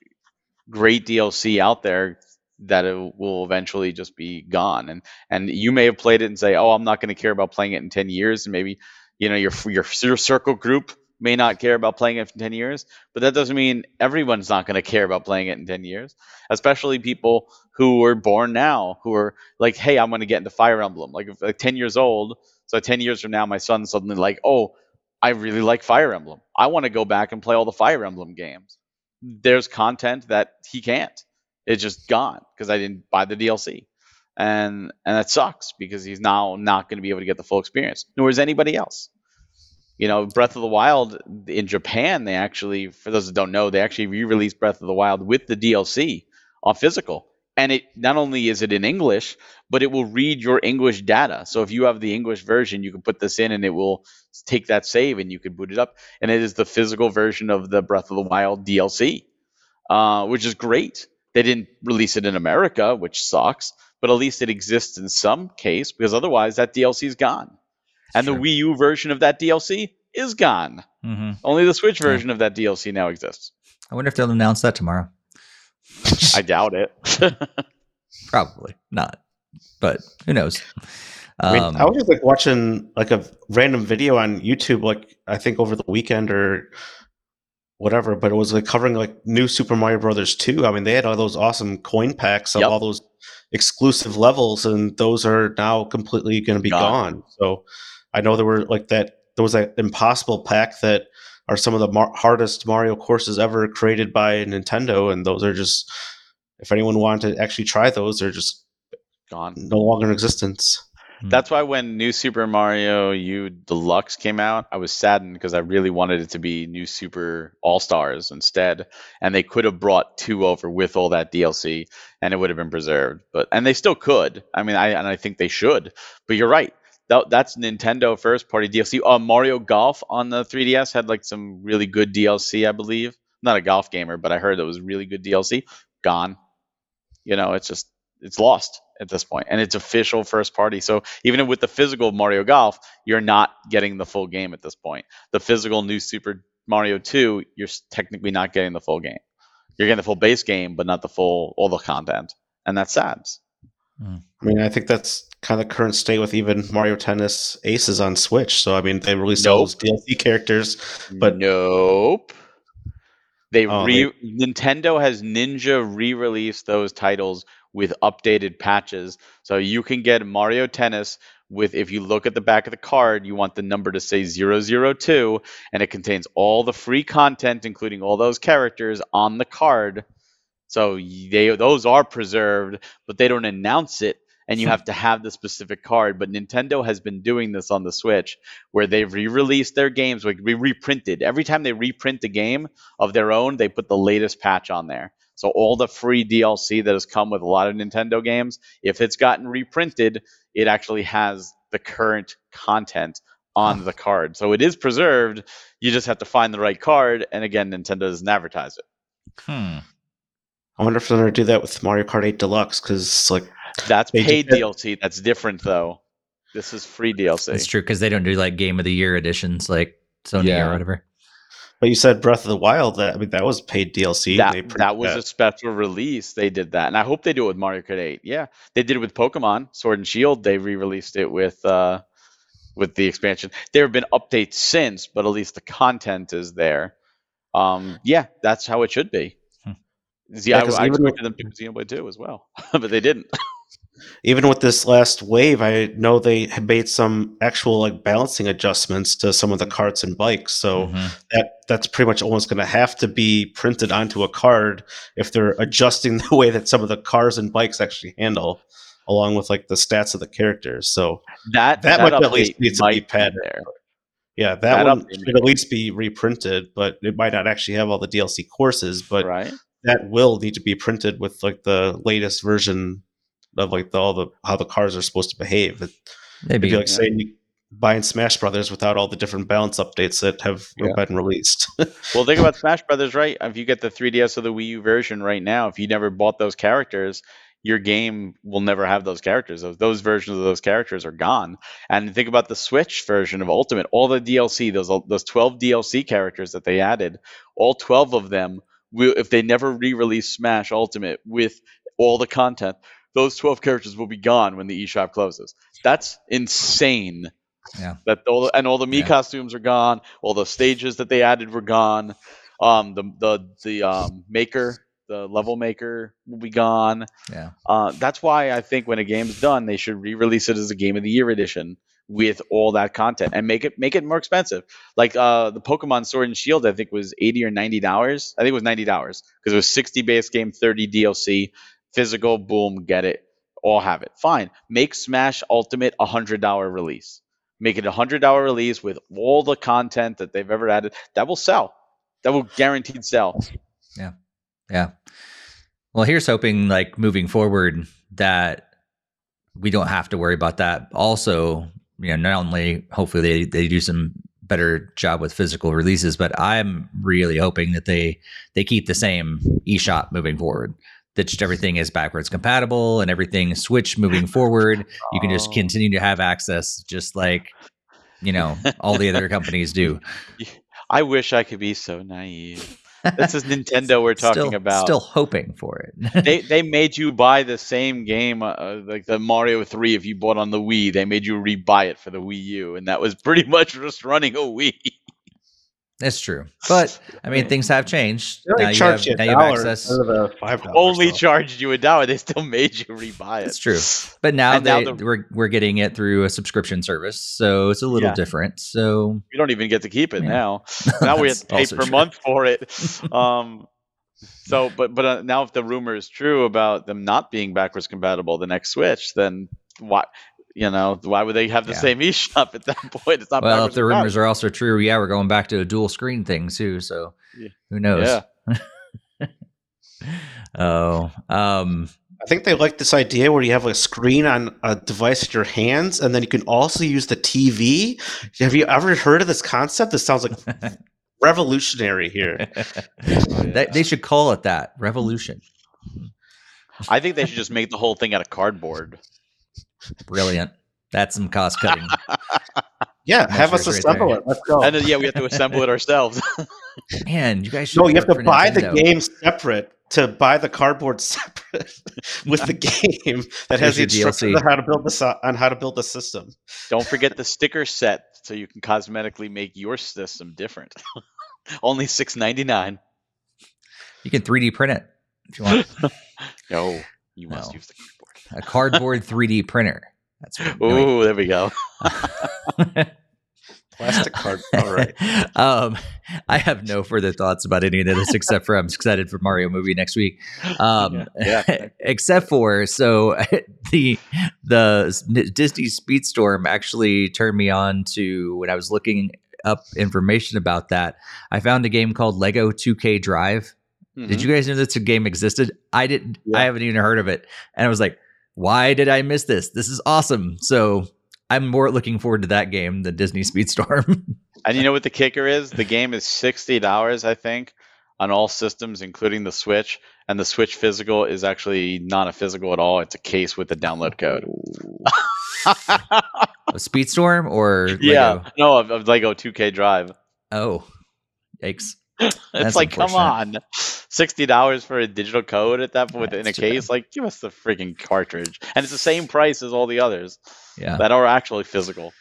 great DLC out there that it will eventually just be gone. And and you may have played it and say, "Oh, I'm not going to care about playing it in 10 years." And maybe you know your your your circle group may not care about playing it in 10 years, but that doesn't mean everyone's not going to care about playing it in 10 years. Especially people who were born now, who are like, "Hey, I'm going to get into Fire Emblem." Like if like 10 years old, so 10 years from now, my son's suddenly like, "Oh, I really like Fire Emblem. I want to go back and play all the Fire Emblem games." There's content that he can't. It's just gone because I didn't buy the DLC, and and that sucks because he's now not going to be able to get the full experience. Nor is anybody else. You know, Breath of the Wild in Japan, they actually, for those that don't know, they actually re-released Breath of the Wild with the DLC on physical. And it not only is it in English, but it will read your English data. So if you have the English version, you can put this in and it will take that save and you can boot it up. And it is the physical version of the Breath of the Wild DLC, uh, which is great. They didn't release it in America, which sucks, but at least it exists in some case because otherwise that DLC is gone. And Sure. the Wii U version of that DLC is gone. Mhm. Only the Switch Yeah. version of that DLC now exists. I wonder if they'll announce that tomorrow. I doubt it. Probably not, but who knows? I mean, Um, I was just like watching like a random video on YouTube, like I think over the weekend or whatever, but it was like covering like new Super Mario Brothers 2. I mean, they had all those awesome coin packs of Yep. all those exclusive levels, and those are now completely going to be Gone. gone. So I know there were like that, there was that impossible pack that are some of the mar- hardest Mario courses ever created by Nintendo, and those are just, if anyone wanted to actually try those, they're just Gone. no longer in existence. Hmm. That's why when New Super Mario U Deluxe came out, I was saddened because I really wanted it to be New Super All Stars instead, and they could have brought two over with all that DLC, and it would have been preserved. But and they still could. I mean, I and I think they should. But you're right. That, that's Nintendo first party DLC. Uh, Mario Golf on the 3DS had like some really good DLC, I believe. I'm not a golf gamer, but I heard it was really good DLC. Gone. You know, it's just it's lost at this point and it's official first party so even with the physical mario golf you're not getting the full game at this point the physical new super mario 2 you're technically not getting the full game you're getting the full base game but not the full all the content and that's sad Hmm. I mean, I think that's kind of the current state with even Mario Tennis Aces on Switch. So, I mean, they released all those DLC characters. But- nope they Oh, re Nintendo has Ninja re-released those titles with updated patches, so you can get Mario Tennis with if you look at the back of the card, you want the number to say 002 and it contains all the free content including all those characters on the card. So they those are preserved, but they don't announce it and you have to have the specific card. But Nintendo has been doing this on the Switch where they've re-released their games, like re reprinted. Every time they reprint a game of their own, they put the latest patch on there. So all the free DLC that has come with a lot of Nintendo games, if it's gotten reprinted, it actually has the current content on the card. So it is preserved. You just have to find the right card. And again, Nintendo doesn't advertise it. Hmm. I wonder if they're going to do that with Mario Kart 8 Deluxe because, like, That's paid did- DLC. That's different though. This is free DLC. That's true because they don't do like game of the year editions like Sony Yeah. or whatever. but you said Breath of the Wild. That I mean, that was paid DLC. that, They printed that was a special release. They did that, and I hope they do it with Mario Kart 8. Yeah, they did it with Pokemon Sword and Shield. They re-released it with uh, with the expansion. There have been updates since, but at least the content is there. Um, yeah, that's how it should be. See, Yeah, I, I even expected them to do Xenoblade 2 as well, but they didn't. even with this last wave, I know they had made some actual like balancing adjustments to some of the carts and bikes. So Mhm. that that's pretty much almost going to have to be printed onto a card if they're adjusting the way that some of the cars and bikes actually handle, along with like the stats of the characters. So That That much at least needs to be padded. there. yeah, that, That one should at least be reprinted, but it might not actually have all the DLC courses. But right? That will need to be printed with like the latest version of like the, all the how the cars are supposed to behave. It, Maybe It'd be like yeah. saying buying Smash Brothers without all the different balance updates that have Yeah. been released. Well, think about Smash Brothers, right? If you get the 3DS or the Wii U version right now, if you never bought those characters, your game will never have those characters. Those, those versions of those characters are gone. And think about the Switch version of Ultimate, all the DLC, those those 12 DLC characters that they added, all 12 of them, will, if they never re-release Smash Ultimate with all the content, those 12 characters will be gone when the eShop closes. That's insane. Yeah. That all the, and all the Mii Yeah. costumes are gone. All the stages that they added were gone. Um, the the the um, maker, the level maker, will be gone. yeah. Uh, that's why I think when a game's done, they should re-release it as a Game of the Year edition with all that content and make it make it more expensive. Like uh, the Pokemon Sword and Shield, I think was eighty or ninety dollars. I think it was ninety dollars because it was sixty base game, thirty DLC, physical. Boom, get it, all have it. Fine. Make Smash Ultimate a hundred dollar release. Make it a hundred dollar release with all the content that they've ever added. That will sell. That will guaranteed sell. Yeah. Yeah. Well, here's hoping like moving forward that we don't have to worry about that. Also, you know, not only hopefully they, they do some better job with physical releases, but I'm really hoping that they they keep the same eShop moving forward. That just everything is backwards compatible and everything Switch moving forward. You can just Oh. continue to have access just like you know all the other companies do. I wish I could be so naive. This is Nintendo we're talking Still- about. Still hoping for it. they they made you buy the same game, uh, like the Mario Three. If you bought on the Wii, they made you rebuy it for the Wii U, and that was pretty much just running a Wii. That's true. But I mean, things have changed. They only Now you have, you a now you have access. instead of the five dollars. Only so. charged you a dollar. They still made you rebuy it. It's true. But now, And now they, the- we're we're getting it through a subscription service, so it's a little Yeah. different. So you don't even get to keep it Yeah. now. Now we have That's to pay per true. month for it. Um, so, but but uh, now if the rumor is true about them not being backwards compatible, the next Switch, then why? You know, why would they have the Yeah. same eShop at that point? It's not. well, if the compatible. rumors are also true, yeah, we're going back to a dual screen thing too. So Yeah. who knows? Yeah. Oh, um, I think they like this idea where you have a screen on a device in your hands, and then you can also use the TV. Have you ever heard of this concept? This sounds like revolutionary here. They- they should call it that revolution. I think they should just make the whole thing out of cardboard. Brilliant. That's some cost cutting. Yeah, have us Measures right assemble there. it. Let's go. And then, yeah, we have to assemble it ourselves. Man, you guys should. no, you have to for buy the game separate to buy the cardboard separate with the game that has the Here's your instructions on how to build the on how to build the system. Don't forget the sticker set, so you can cosmetically make your system different. Only six ninety nine. You can 3D print it if you want. No, you must No. use the keyboard. A cardboard 3D printer. That's what I'm. Oh, there we go. Plastic card. All right. um, I have no further thoughts about any of this except for I'm excited for Mario movie next week. Um, Yeah. Yeah. except for so the the Disney Speedstorm actually turned me on to when I was looking up information about that. I found a game called Lego 2K Drive. Did you guys know this game existed? I didn't. Yeah. I haven't even heard of it, and I was like, "Why did I miss this? This is awesome!" So I'm more looking forward to that game than Disney Speedstorm. And you know what the kicker is? The game is sixty dollars, I think, on all systems, including the Switch. And the Switch physical is actually not a physical at all. It's a case with the download code. A Speedstorm or yeah, no, of, of Lego 2K Drive. Oh, yikes! It's That's like, come on, sixty dollars for a digital code at that point in a That's too bad. case. Like, give us the freaking cartridge, and it's the same price as all the others Yeah. that are actually physical.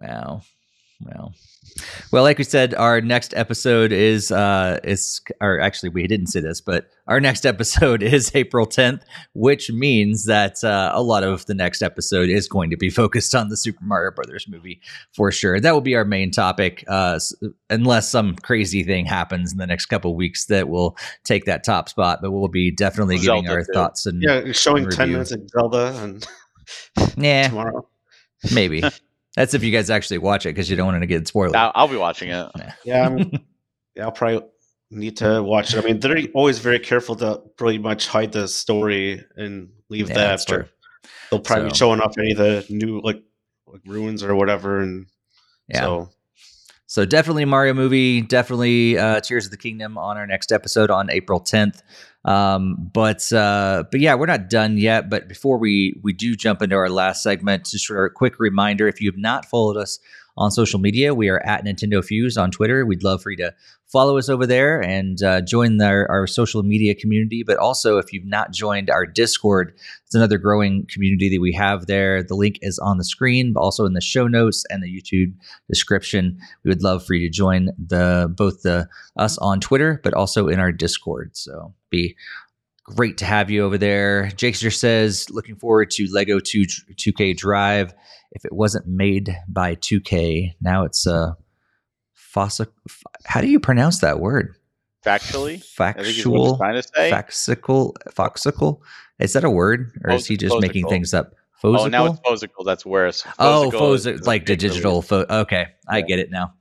Wow. Well, well, like we said, our next episode is uh is or actually we didn't say this, but our next episode is April 10th, which means that uh, a lot of the next episode is going to be focused on the Super Mario Brothers movie for sure. That will be our main topic, uh, unless some crazy thing happens in the next couple of weeks that will take that top spot. But we'll be definitely giving our too. thoughts and Yeah, showing ten minutes of Zelda and yeah, tomorrow. maybe. That's if you guys actually watch it because you don't want to get spoiled. I'll, I'll be watching it. Yeah, I'm, yeah, I'll probably need to watch it. I mean, they're always very careful to pretty much hide the story and leave Yeah, that. that's true. They'll probably be So- showing off any of the new like like ruins or whatever, and Yeah. so So definitely Mario movie, definitely uh, Tears of the Kingdom on our next episode on April 10th. Um, but uh, but yeah, we're not done yet. But before we we do jump into our last segment, just for a quick reminder, if you have not followed us on social media, we are at Nintendo Fuse on Twitter. We'd love for you to follow us over there and uh, join our, our social media community. But also, if you've not joined our Discord, it's another growing community that we have there. The link is on the screen, but also in the show notes and the YouTube description. We would love for you to join the both the us on Twitter, but also in our Discord. So be great to have you over there. Jakester says, looking forward to Lego 2 2K Drive. If it wasn't made by 2K, now it's a fossa. How do you pronounce that word? Factually, I think he's what he's Factual, trying to say. faxical, foxicle. Is that a word, or is he just making things up? oh, now it's Fosical? physical. That's worse. Oh, phosi- is- is a like the digital. Okay, I Yeah. get it now.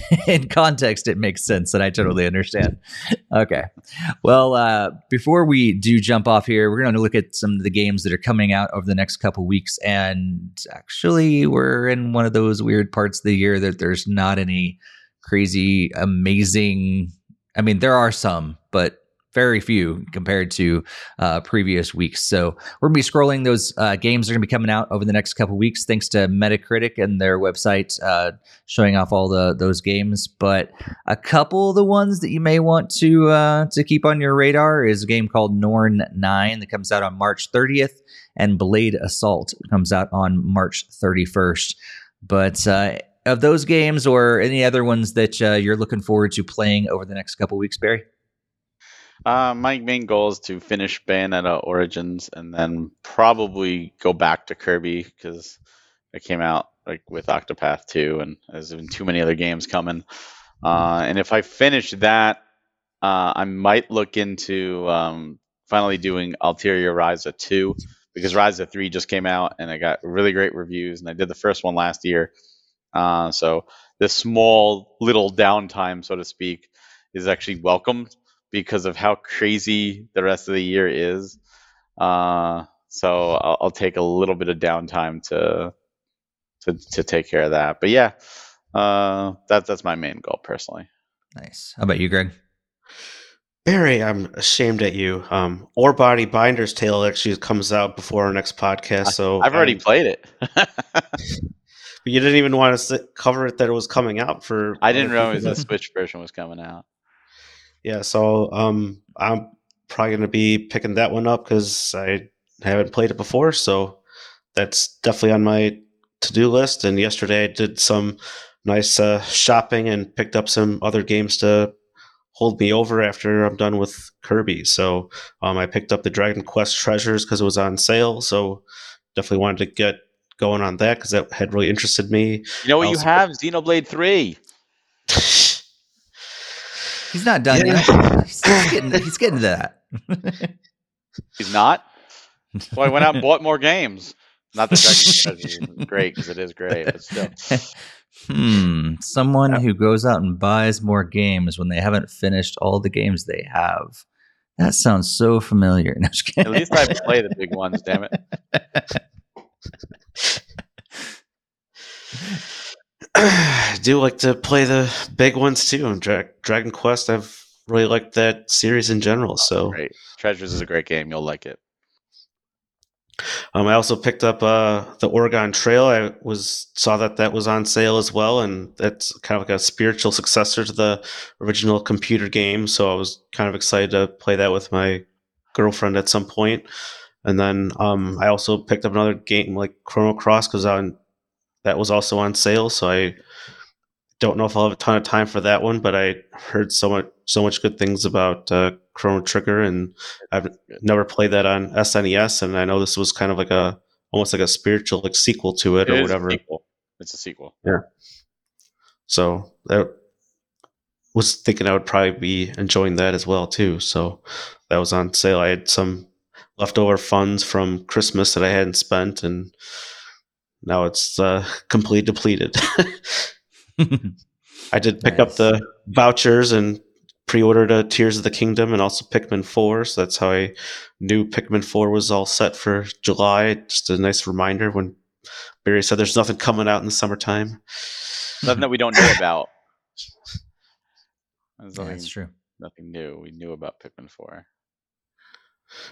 In context, it makes sense, and I totally understand. Okay, well, uh, before we do jump off here, we're going to look at some of the games that are coming out over the next couple weeks. And actually, we're in one of those weird parts of the year that there's not any crazy, amazing. I mean, there are some, but very few compared to uh, previous weeks. So we're gonna be scrolling those uh, games are gonna be coming out over the next couple weeks, thanks to Metacritic and their website uh, showing off all the those games. But a couple of the ones that you may want to uh, to keep on your radar is a game called Norn Nine that comes out on March 30th, and Blade Assault comes out on March 31st. But uh, of those games or any other ones that uh, you're looking forward to playing over the next couple weeks, Barry? Uh, my main goal is to finish Bayonetta Origins and then probably go back to Kirby because it came out like with Octopath 2 and there's been too many other games coming. Uh, and if I finish that, uh, I might look into um, finally doing Atelier Ryza 2 because Ryza 3 just came out and I got really great reviews and I did the first one last year. Uh, so this small little downtime, so to speak, is actually welcomed because of how crazy the rest of the year is. Uh, so I'll, I'll take a little bit of downtime to to to take care of that. But yeah, uh, that's that's my main goal personally. Nice. How about you, Greg? Barry, I'm ashamed at you. Um, Ore Body Binder's Tale actually comes out before our next podcast, so I've already I'm- played it. But you didn't even want to sit, cover it that it was coming out for. I didn't other people realize the Switch version was coming out. Yeah, so um, I'm probably going to be picking that one up because I haven't played it before. So that's definitely on my to do list. And yesterday I did some nice uh, shopping and picked up some other games to hold me over after I'm done with Kirby. So um, I picked up the Dragon Quest Treasures because it was on sale. So definitely wanted to get going on that because that had really interested me. You know what you have? Xenoblade Three. He's not done Yeah. yet. He's, he's getting, he's getting to that. He's not. So I went out and bought more games. Not that Dragon Quest is great because it is great, but still. hmm. Someone who goes out and buys more games when they haven't finished all the games they have. That sounds so familiar. No, At least I play the big ones. Damn it. I do like to play the big ones too. And Dra- Dragon Quest, I've really liked that series in general. So Great. Treasures is a great game. You'll like it. um, I also picked up uh, the Oregon Trail. I was saw that that was on sale as well, and that's kind of like a spiritual successor to the original computer game. So I was kind of excited to play that with my girlfriend at some point. And then um, I also picked up another game like Chrono Cross because on that was also on sale. So I don't know if I'll have a ton of time for that one, but I heard so much so much good things about uh, Chrono Trigger, and I've never played that on SNES, and I know this was kind of like a almost like a spiritual like sequel to it, It or whatever. It's a sequel. Yeah. So that was thinking I would probably be enjoying that as well too. So that was on sale. I had some leftover funds from Christmas that I hadn't spent, and now it's uh, completely depleted. I did pick up the vouchers and pre-ordered a Tears of the Kingdom and also Pikmin 4. So that's how I knew Pikmin 4 was all set for July. Just a nice reminder when Barry said there's nothing coming out in the summertime. Nothing that we don't know about. There's Yeah, nothing, that's true. nothing new. We knew about Pikmin 4.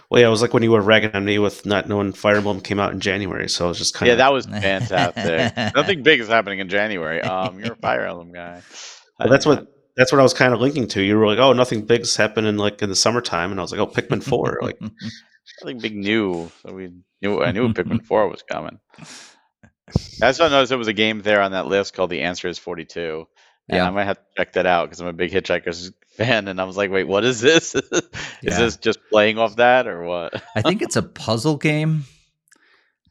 Well, yeah, it was like when you were ragging on me with not knowing Fire Emblem came out in January. So I was just kind of Yeah, that was fantastic. Nothing big is happening in January. Um, you're a Fire Emblem guy. Well, that's what that's what I was kind of linking to. You were like, "Oh, nothing big's happening like in the summertime," and I was like, "Oh, Pikmin 4. Like, nothing big new. So we knew I knew Pikmin 4 was coming. I also noticed there was a game there on that list called The Answer is 42. Yeah. I might have to check that out because I'm a big Hitchhikers fan. And I was like, wait, what is this? is Yeah. this just playing off that or what? I think it's a puzzle game.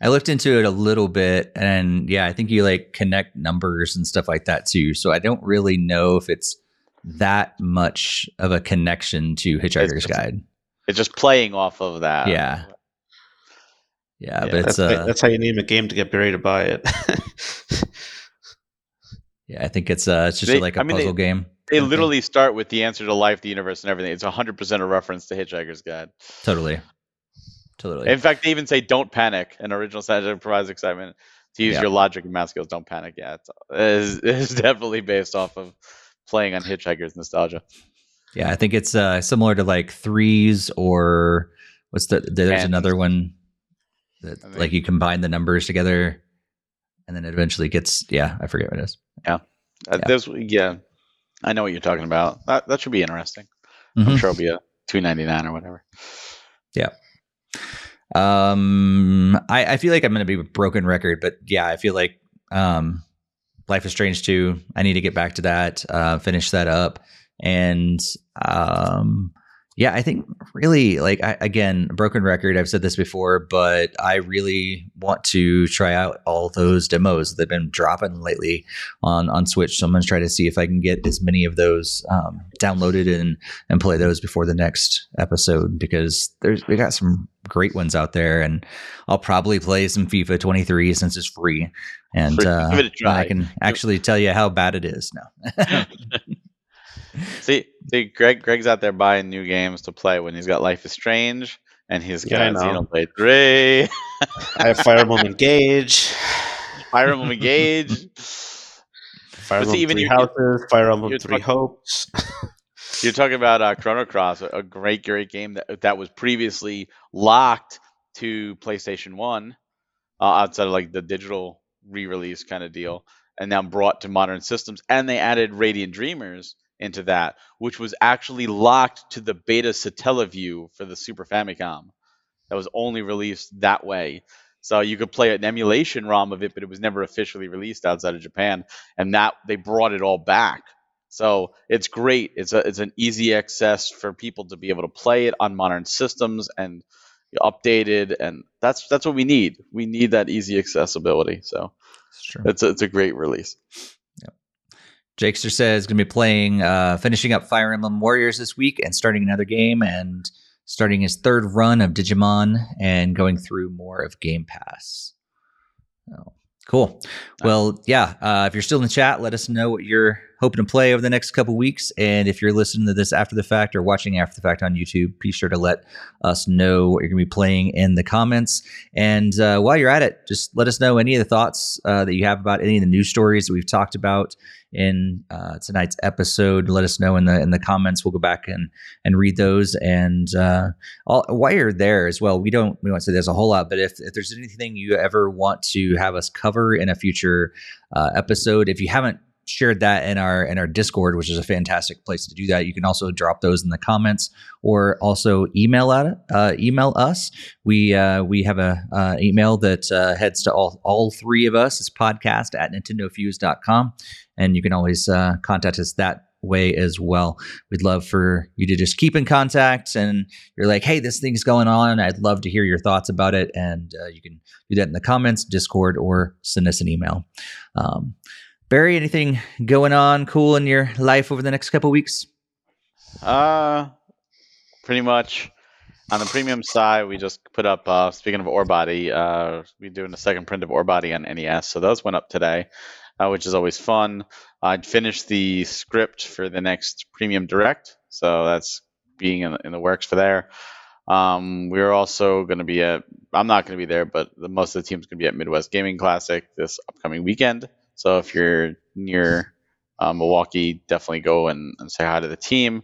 I looked into it a little bit, and yeah, I think you like connect numbers and stuff like that too. So I don't really know if it's that much of a connection to Hitchhiker's just- Guide. It's just playing off of that. Yeah. Yeah, Yeah, but it's that's, uh, that's how you name a game to get Barry to buy it." yeah, I think it's uh, it's just They- like a I mean, they- puzzle game. They literally start with the answer to life, the universe, and everything. It's 100% a reference to Hitchhiker's Guide. Totally, totally. In fact, they even say "Don't panic." An original strategy provides excitement to use Yeah. your logic and math skills. Don't panic. Yeah, it's, it's, it's definitely based off of playing on Hitchhiker's nostalgia. Yeah, I think it's uh, similar to like threes or what's the there's Tens. another one that I like you combine the numbers together and then it eventually gets yeah, I forget what it is. Uh, Yeah. There's, yeah, I know what you're talking about. That that should be interesting. Mhm. I'm sure it'll be a 2.99 or whatever. Yeah. Um I, I feel like I'm gonna be a broken record, but yeah, I feel like um Life is Strange 2. I need to get back to that, uh, finish that up. And um yeah, I think really like I, again, broken record. I've said this before, but I really want to try out all those demos that have been dropping lately on on Switch. So I'm gonna try to see if I can get as many of those um, downloaded and and play those before the next episode because there's we got some great ones out there, and I'll probably play some FIFA 23 since it's free, and uh, Give it a then I can actually tell you how bad it is now. See, see, Greg, Greg's out there buying new games to play when he's got Life is Strange and he's Yeah, got. Xenoblade Three, I have Fire Emblem Engage, Fire Emblem Engage. Fire Emblem Three Houses, Fire Emblem Three talking- Hopes. You're talking about uh, Chrono Cross, a a great, great game that that was previously locked to PlayStation One, uh, outside of like the digital re-release kind of deal, and now brought to modern systems. And they added Radical Dreamers into that, which was actually locked to the beta Satellaview for the Super Famicom. That was only released that way. So you could play an emulation ROM of it, but it was never officially released outside of Japan. And that they brought it all back. So it's great. It's a it's an easy access for people to be able to play it on modern systems and updated, and that's that's what we need. We need that easy accessibility. So It's true. it's a, it's a great release. Jakester says going to be playing, uh, finishing up Fire Emblem Warriors this week and starting another game and starting his third run of Digimon and going through more of Game Pass. Oh, cool. Well, yeah. Uh, if you're still in the chat, let us know what you're hoping to play over the next couple weeks. And if you're listening to this after the fact or watching after the fact on YouTube, be sure to let us know what you're going to be playing in the comments. And uh, while you're at it, just let us know any of the thoughts uh, that you have about any of the news stories that we've talked about in uh, tonight's episode. Let us know in the in the comments. We'll go back and and read those. And uh, all, while you're there as well, we don't we won't say there's a whole lot, but if if there's anything you ever want to have us cover in a future uh, episode, if you haven't shared that in our in our discord which is a fantastic place to do that you can also drop those in the comments or also email at uh, email us we uh, we have a uh, email that uh, heads to all all three of us it's podcast at nintendofuse.com and you can always uh, contact us that way as well. We'd love for you to just keep in contact and you're like, hey, this thing's going on. I'd love to hear your thoughts about it. And uh, you can do that in the comments, Discord, or send us an email. Um, Barry, anything going on cool in your life over the next couple weeks? Uh, pretty much. On the premium side, we just put up. Uh, speaking of Orebody, uh, we're doing a second print of Orebody on NES, so those went up today, uh, which is always fun. I'd finished the script for the next Premium Direct, so that's being in, in the works for there. Um, we're also going to be at. I'm not going to be there, but the, most of the team's going to be at Midwest Gaming Classic this upcoming weekend. So if you're near uh, Milwaukee, definitely go and, and, say hi to the team.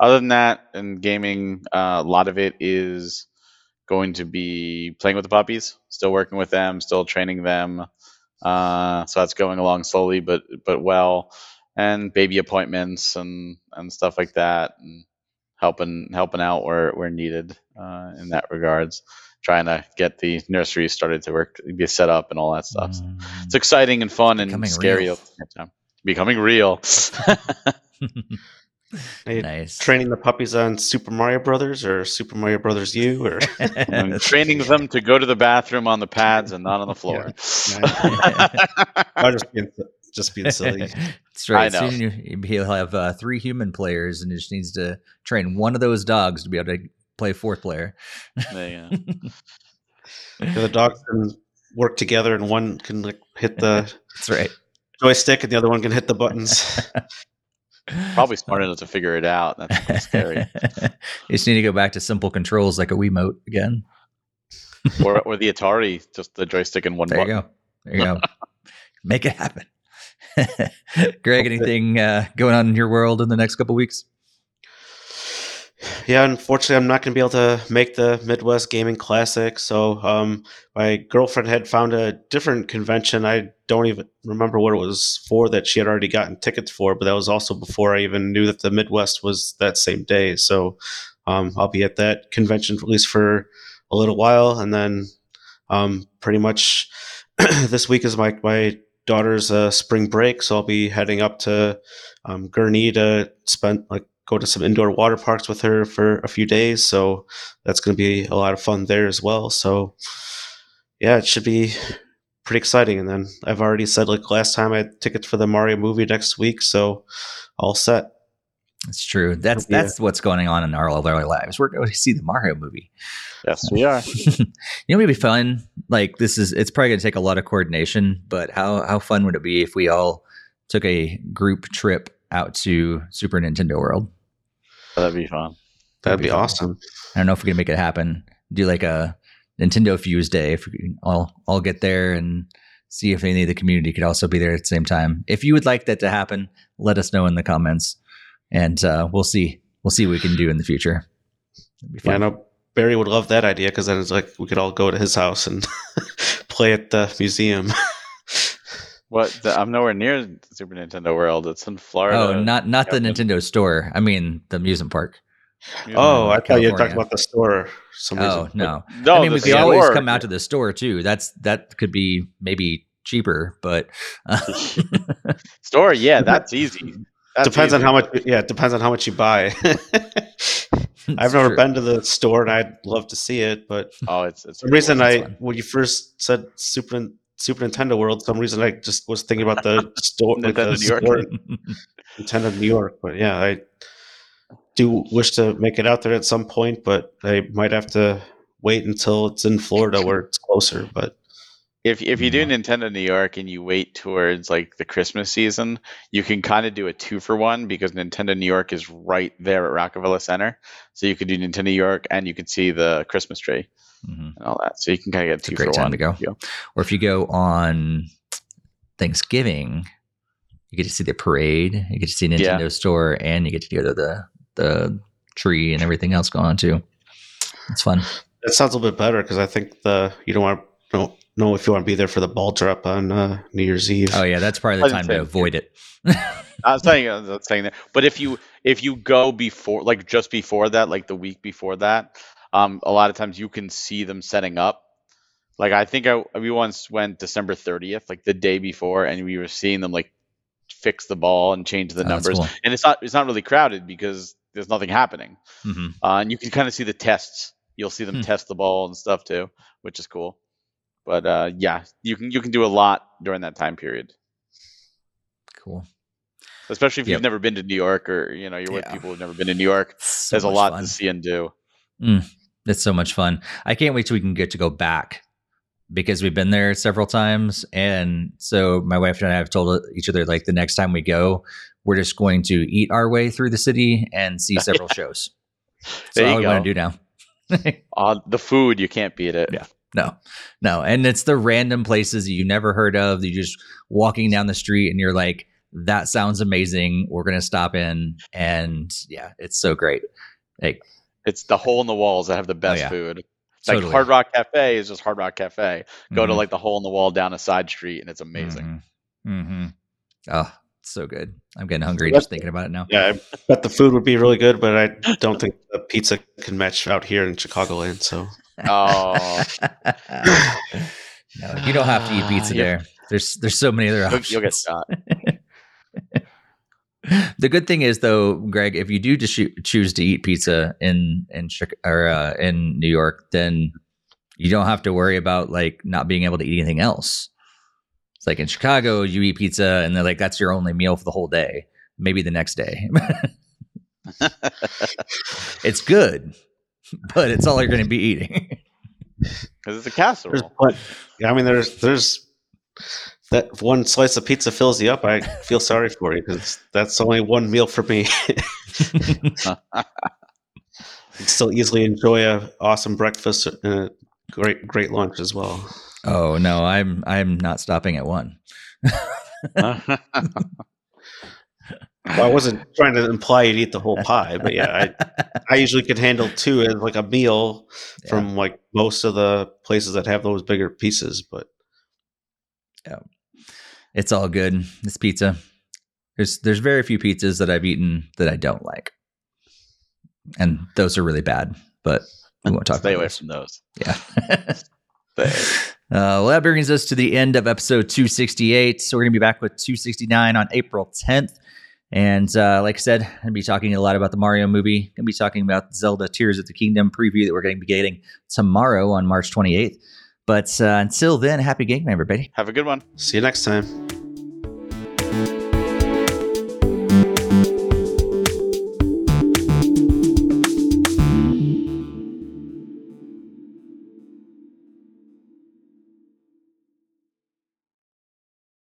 Other than that, in gaming, uh, a lot of it is going to be playing with the puppies, still working with them, still training them. Uh, so that's going along slowly, but but well, and baby appointments and and stuff like that, and helping helping out where where needed uh, in that regards trying to get the nursery started to work, be set up, and all that stuff. Mm. So it's exciting and fun and scary real. at the same time. Becoming real. nice. Training the puppies on Super Mario Brothers or Super Mario Brothers U, or training them to go to the bathroom on the pads and not on the floor. I'm just being, just being silly. That's right. I know. Soon he'll have uh, three human players, and he just needs to train one of those dogs to be able to play fourth player. Yeah. the dogs can work together, and one can like hit the That's right. joystick, and the other one can hit the buttons. Probably smart enough to figure it out. That's scary. you just need to go back to simple controls like a Wiimote again. or or the Atari, just the joystick and one there button. you go. There you go. Make it happen. Greg, anything uh, going on in your world in the next couple weeks? Yeah, unfortunately, I'm not going to be able to make the Midwest Gaming Classic. So, um, my girlfriend had found a different convention. I don't even remember what it was for that she had already gotten tickets for, but that was also before I even knew that the Midwest was that same day. So, um, I'll be at that convention at least for a little while, and then um, pretty much this week is my my daughter's uh, spring break, so I'll be heading up to um, Gurnee to spend like go to some indoor water parks with her for a few days. So that's going to be a lot of fun there as well. So yeah, it should be pretty exciting. And then I've already said like last time I had tickets for the Mario movie next week, so all set. That's true. That's that's what's going on in our other lives. We're going to see the Mario movie. Yes, we are. you know, it'd be fun. Like this is, it's probably going to take a lot of coordination, but how how fun would it be if we all took a group trip out to Super Nintendo World? That'd be fun. That'd, That'd be, be awesome. I don't know if we can make it happen. Do like a Nintendo Fuse Day if we can all all get there and see if any of the community could also be there at the same time. If you would like that to happen, let us know in the comments, and uh, we'll see we'll see what we can do in the future. Yeah, I know Barry would love that idea because then it's like we could all go to his house and play at the museum. What? The, I'm nowhere near Super Nintendo World. It's in Florida. Oh, not not the Nintendo store. I mean the amusement park. oh, I thought you were talking about the store. Some oh no, no. I mean we could always come out to the store too. That's that could be maybe cheaper, but uh, store, yeah, that's easy. That's depends easy. on how much. Yeah, it depends on how much you buy. I've never true. been to the store, and I'd love to see it. But oh, it's, it's the reason I when you first said Super Super Nintendo World. some reason I just was thinking about the store, like Nintendo the New York, Nintendo New York. But yeah, I do wish to make it out there at some point, but I might have to wait until it's in Florida where it's closer. But If if you do. Nintendo New York and you wait towards like the Christmas season, you can kind of do a two for one because Nintendo New York is right there at Rockefeller Center. So you could do Nintendo New York and you could see the Christmas tree Mhm. and all that. So you can kind of get a two great for time one. to go. Yeah. Or if you go on Thanksgiving, you get to see the parade, you get to see Nintendo Yeah. Store, and you get to go to the the tree and everything else going on too. It's fun. That sounds a little bit better because I think the you don't want to know, know if you want to be there for the ball drop on uh, New Year's Eve. Oh yeah, that's probably the time say to avoid it. I was saying, I was saying that. But if you if you go before, like just before that, like the week before that, um, a lot of times you can see them setting up. Like I think I we once went December thirtieth, like the day before, and we were seeing them like fix the ball and change the Oh, numbers. cool. And it's not it's not really crowded because there's nothing happening, hmm uh, and you can kind of see the tests. You'll see them Hmm. test the ball and stuff too, which is cool. But uh, yeah, you can you can do a lot during that time period. Cool. especially if Yep. you've never been to New York or you know you're with people who've never been to New York. So There's a lot fun. to see and do. It's so much fun. I can't wait till we can get to go back because we've been there several times. And so my wife and I have told each other like the next time we go, we're just going to eat our way through the city and see several shows. So There all we want to do now. Uh, the food you can't beat it. Yeah. No, no. And it's the random places that you never heard of. You're just walking down the street and you're like, that sounds amazing. We're going to stop in. And yeah, it's so great. Like, It's the hole in the walls that have the best Oh, yeah. food. Like totally. Hard Rock Cafe is just Hard Rock Cafe. Go to Mhm. like the hole in the wall down a side street and it's amazing. Mm-hmm. Oh, so good. I'm getting hungry That's- just thinking about it now. Yeah, I bet the food would be really good, but I don't think the pizza can match out here in Chicagoland. So Oh, no, you don't have to eat pizza yeah. there. There's there's so many other you'll, options. you'll get shot. the good thing is though, Greg, if you do just choo- choose to eat pizza in in Chic- or uh, in New York, then you don't have to worry about like not being able to eat anything else. It's like in Chicago, you eat pizza and they're like that's your only meal for the whole day, maybe the next day. it's good, but it's all you're going to be eating. Because it's a casserole. but, yeah, I mean, there's there's that one slice of pizza fills you up. I feel sorry for you because that's only one meal for me. Still easily enjoy a awesome breakfast and a great great lunch as well. oh no, I'm I'm not stopping at one. Well, I wasn't trying to imply you'd eat the whole pie, but yeah, I, I usually could handle two as like a meal Yeah. from like most of the places that have those bigger pieces. But It's all good. It's pizza. There's there's very few pizzas that I've eaten that I don't like, and those are really bad. But we won't talk Stay about away those. from those. Yeah. Uh, well, that brings us to the end of episode 268. So we're gonna be back with 269 on April 10th. And uh, like I said, I'm gonna be talking a lot about the Mario movie. Gonna be talking about Zelda Tears of the Kingdom preview that we're going to be getting tomorrow on March 28th. But uh, until then, happy game, everybody. Have a good one. see you next time.